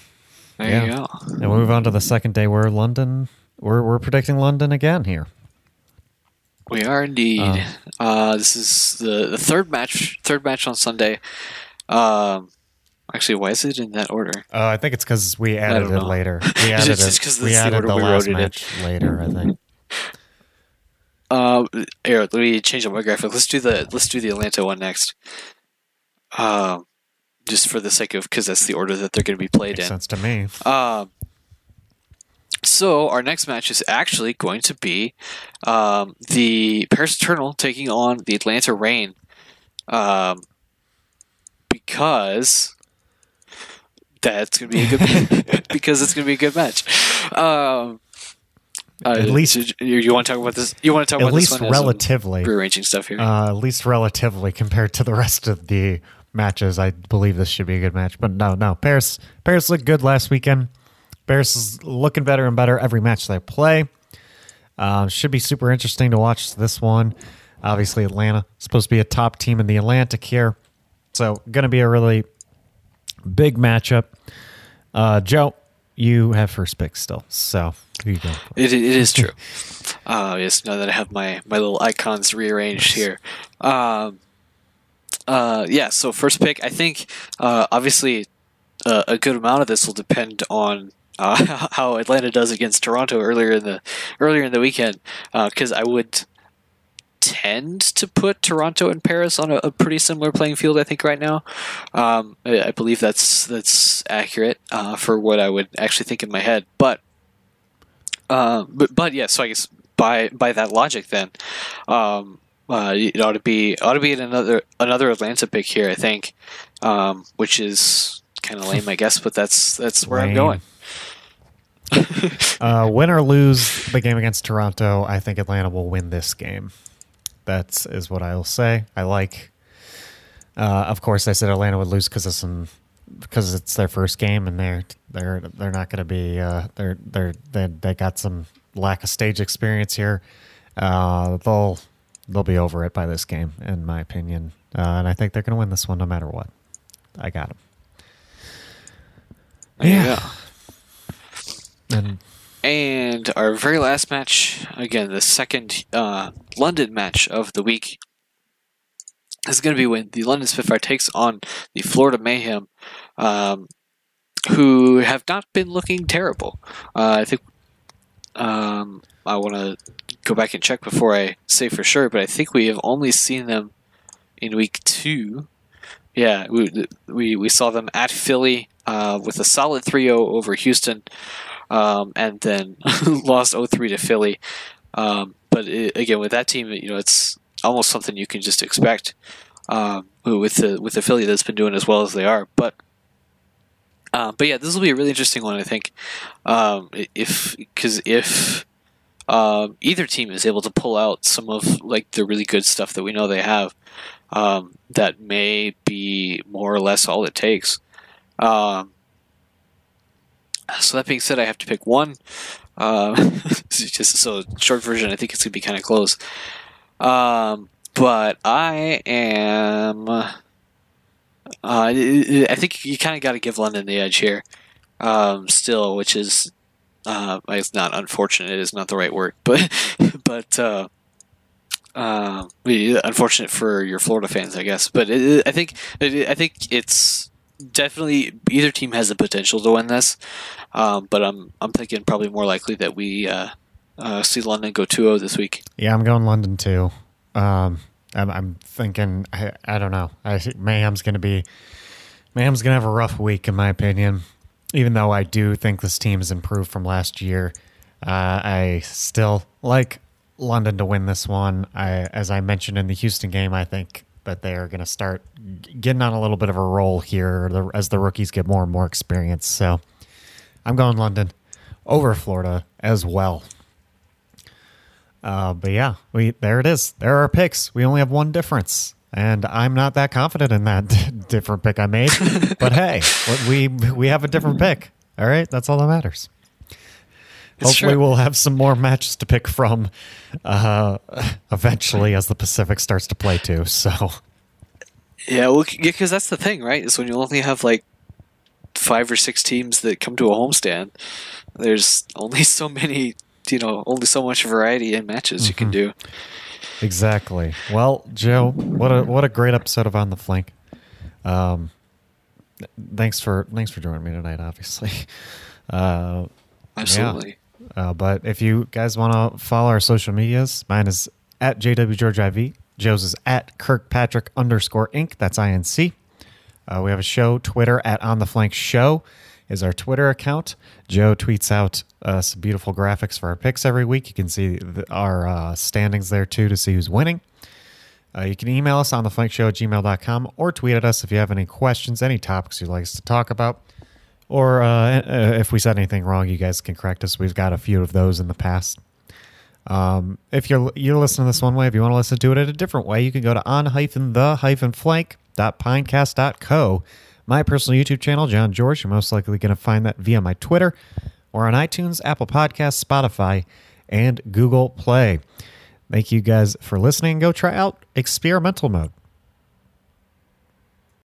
There Yeah. you go. and we move on to the second day. We're London. We're we're predicting London again here. We are indeed. Um, uh, this is the, the third match. Third match on Sunday. Um, actually, why is it in that order? Uh, I think it's because we added it know. later. We It's added just it. We the added the we last it in. match later. I think. Uh, here, let me change up my graphic. Let's do the let's do the Atlanta one next. Um, just for the sake of because that's the order that they're going to be played Makes in. sense to me. Um, so our next match is actually going to be um, the Paris Eternal taking on the Atlanta Reign. Um, because that's going to be a good because it's going to be a good match. Um, uh, At least- you, you want to talk about this? You want to talk At about least relatively. rearranging stuff here. Uh, at least relatively compared to the rest of the matches, I believe this should be a good match. But no, no, Paris, Paris looked good last weekend. Paris is looking better and better every match they play. Uh, should be super interesting to watch this one. Obviously, Atlanta supposed to be a top team in the Atlantic here, so going to be a really big matchup. Uh, Joe, you have first pick still, so who you going for? It, it is true. uh, yes, now that I have my, my little icons rearranged here. Um, uh, yeah, so first pick, I think uh, obviously uh, a good amount of this will depend on uh, how Atlanta does against Toronto earlier in the earlier in the weekend, because I would tend to put Toronto and Paris on a, a pretty similar playing field. I think right now, um, I, I believe that's that's accurate uh, for what I would actually think in my head, but. Uh, but but yeah, so I guess by by that logic, then um, uh, it ought to be ought to be another another Atlanta pick here. I think, um, which is kind of lame, I guess, but that's that's where I'm going. Uh, win or lose the game against Toronto, I think Atlanta will win this game. That's is what I will say. I like. Uh, of course, I said Atlanta would lose because of some because it's their first game and they're they're they're not going to be uh, they're they're they they got some lack of stage experience here. Uh, they'll they'll be over it by this game, in my opinion, uh, and I think they're going to win this one no matter what. I got them. You Yeah. And And our very last match, again, the second uh, London match of the week, is going to be when the London Spitfire takes on the Florida Mayhem, um, who have not been looking terrible. Uh, I think um, I want to go back and check before I say for sure, but I think we have only seen them in week two. Yeah, we we, we saw them at Philly uh, with a solid 3-0 over Houston um, and then lost 0-3 to Philly. Um, but it, again, with that team, you know, it's almost something you can just expect um, with the with the Philly that's been doing as well as they are. But uh, but yeah, this will be a really interesting one, I think. Um, if because if um, either team is able to pull out some of like the really good stuff that we know they have, um, that may be more or less all it takes. Um, so that being said, I have to pick one. Uh, just so short version, I think it's gonna be kind of close. Um, but I am. Uh, I think you kind of got to give London the edge here. Um, still, which is uh, it's not unfortunate. It is not the right word, but but uh, uh, unfortunate for your Florida fans, I guess. But it, I think I think it's definitely either team has the potential to win this. Um, but I'm I'm thinking probably more likely that we uh, uh, see London go 2-0 this week. Yeah, I'm going London too. Um, I'm, I'm thinking. I, I don't know. I think Mayhem's going to be. Mayhem's going to have a rough week, in my opinion. Even though I do think this team has improved from last year, uh, I still like London to win this one. I, as I mentioned in the Houston game, I think that they are going to start getting on a little bit of a roll here as the rookies get more and more experience. So I'm going London over Florida as well. Uh, but yeah, we there it is. There are picks. We only have one difference, and I'm not that confident in that different pick I made. but hey, we we have a different pick. All right, that's all that matters. Hopefully, true. we'll have some more matches to pick from uh, eventually as the Pacific starts to play too. So Yeah, well, because that's the thing, right? Is when you only have like five or six teams that come to a homestand. There's only so many, you know, only so much variety in matches mm-hmm. you can mm-hmm. do. Exactly. Well, Joe, what a what a great episode of On the Flank. Um, thanks for thanks for joining me tonight. Obviously, uh, absolutely. Yeah. Uh, but if you guys want to follow our social medias, mine is at jwgeorgeiv. Joe's is at Kirkpatrick underscore Inc. That's INC. Uh, we have a show, Twitter at On the Flank Show is our Twitter account. Joe tweets out uh, some beautiful graphics for our picks every week. You can see the, our uh, standings there too to see who's winning. Uh, you can email us on the flank show at gmail.com or tweet at us if you have any questions, any topics you'd like us to talk about. Or uh, if we said anything wrong, you guys can correct us. We've got a few of those in the past. Um, if you're you're listening to this one way, if you want to listen to it in a different way, you can go to on hyphen the hyphen flank.pinecast.co my personal YouTube channel, John George. You're most likely going to find that via my Twitter or on iTunes, Apple Podcasts, Spotify, and Google Play. Thank you guys for listening. Go try out experimental mode.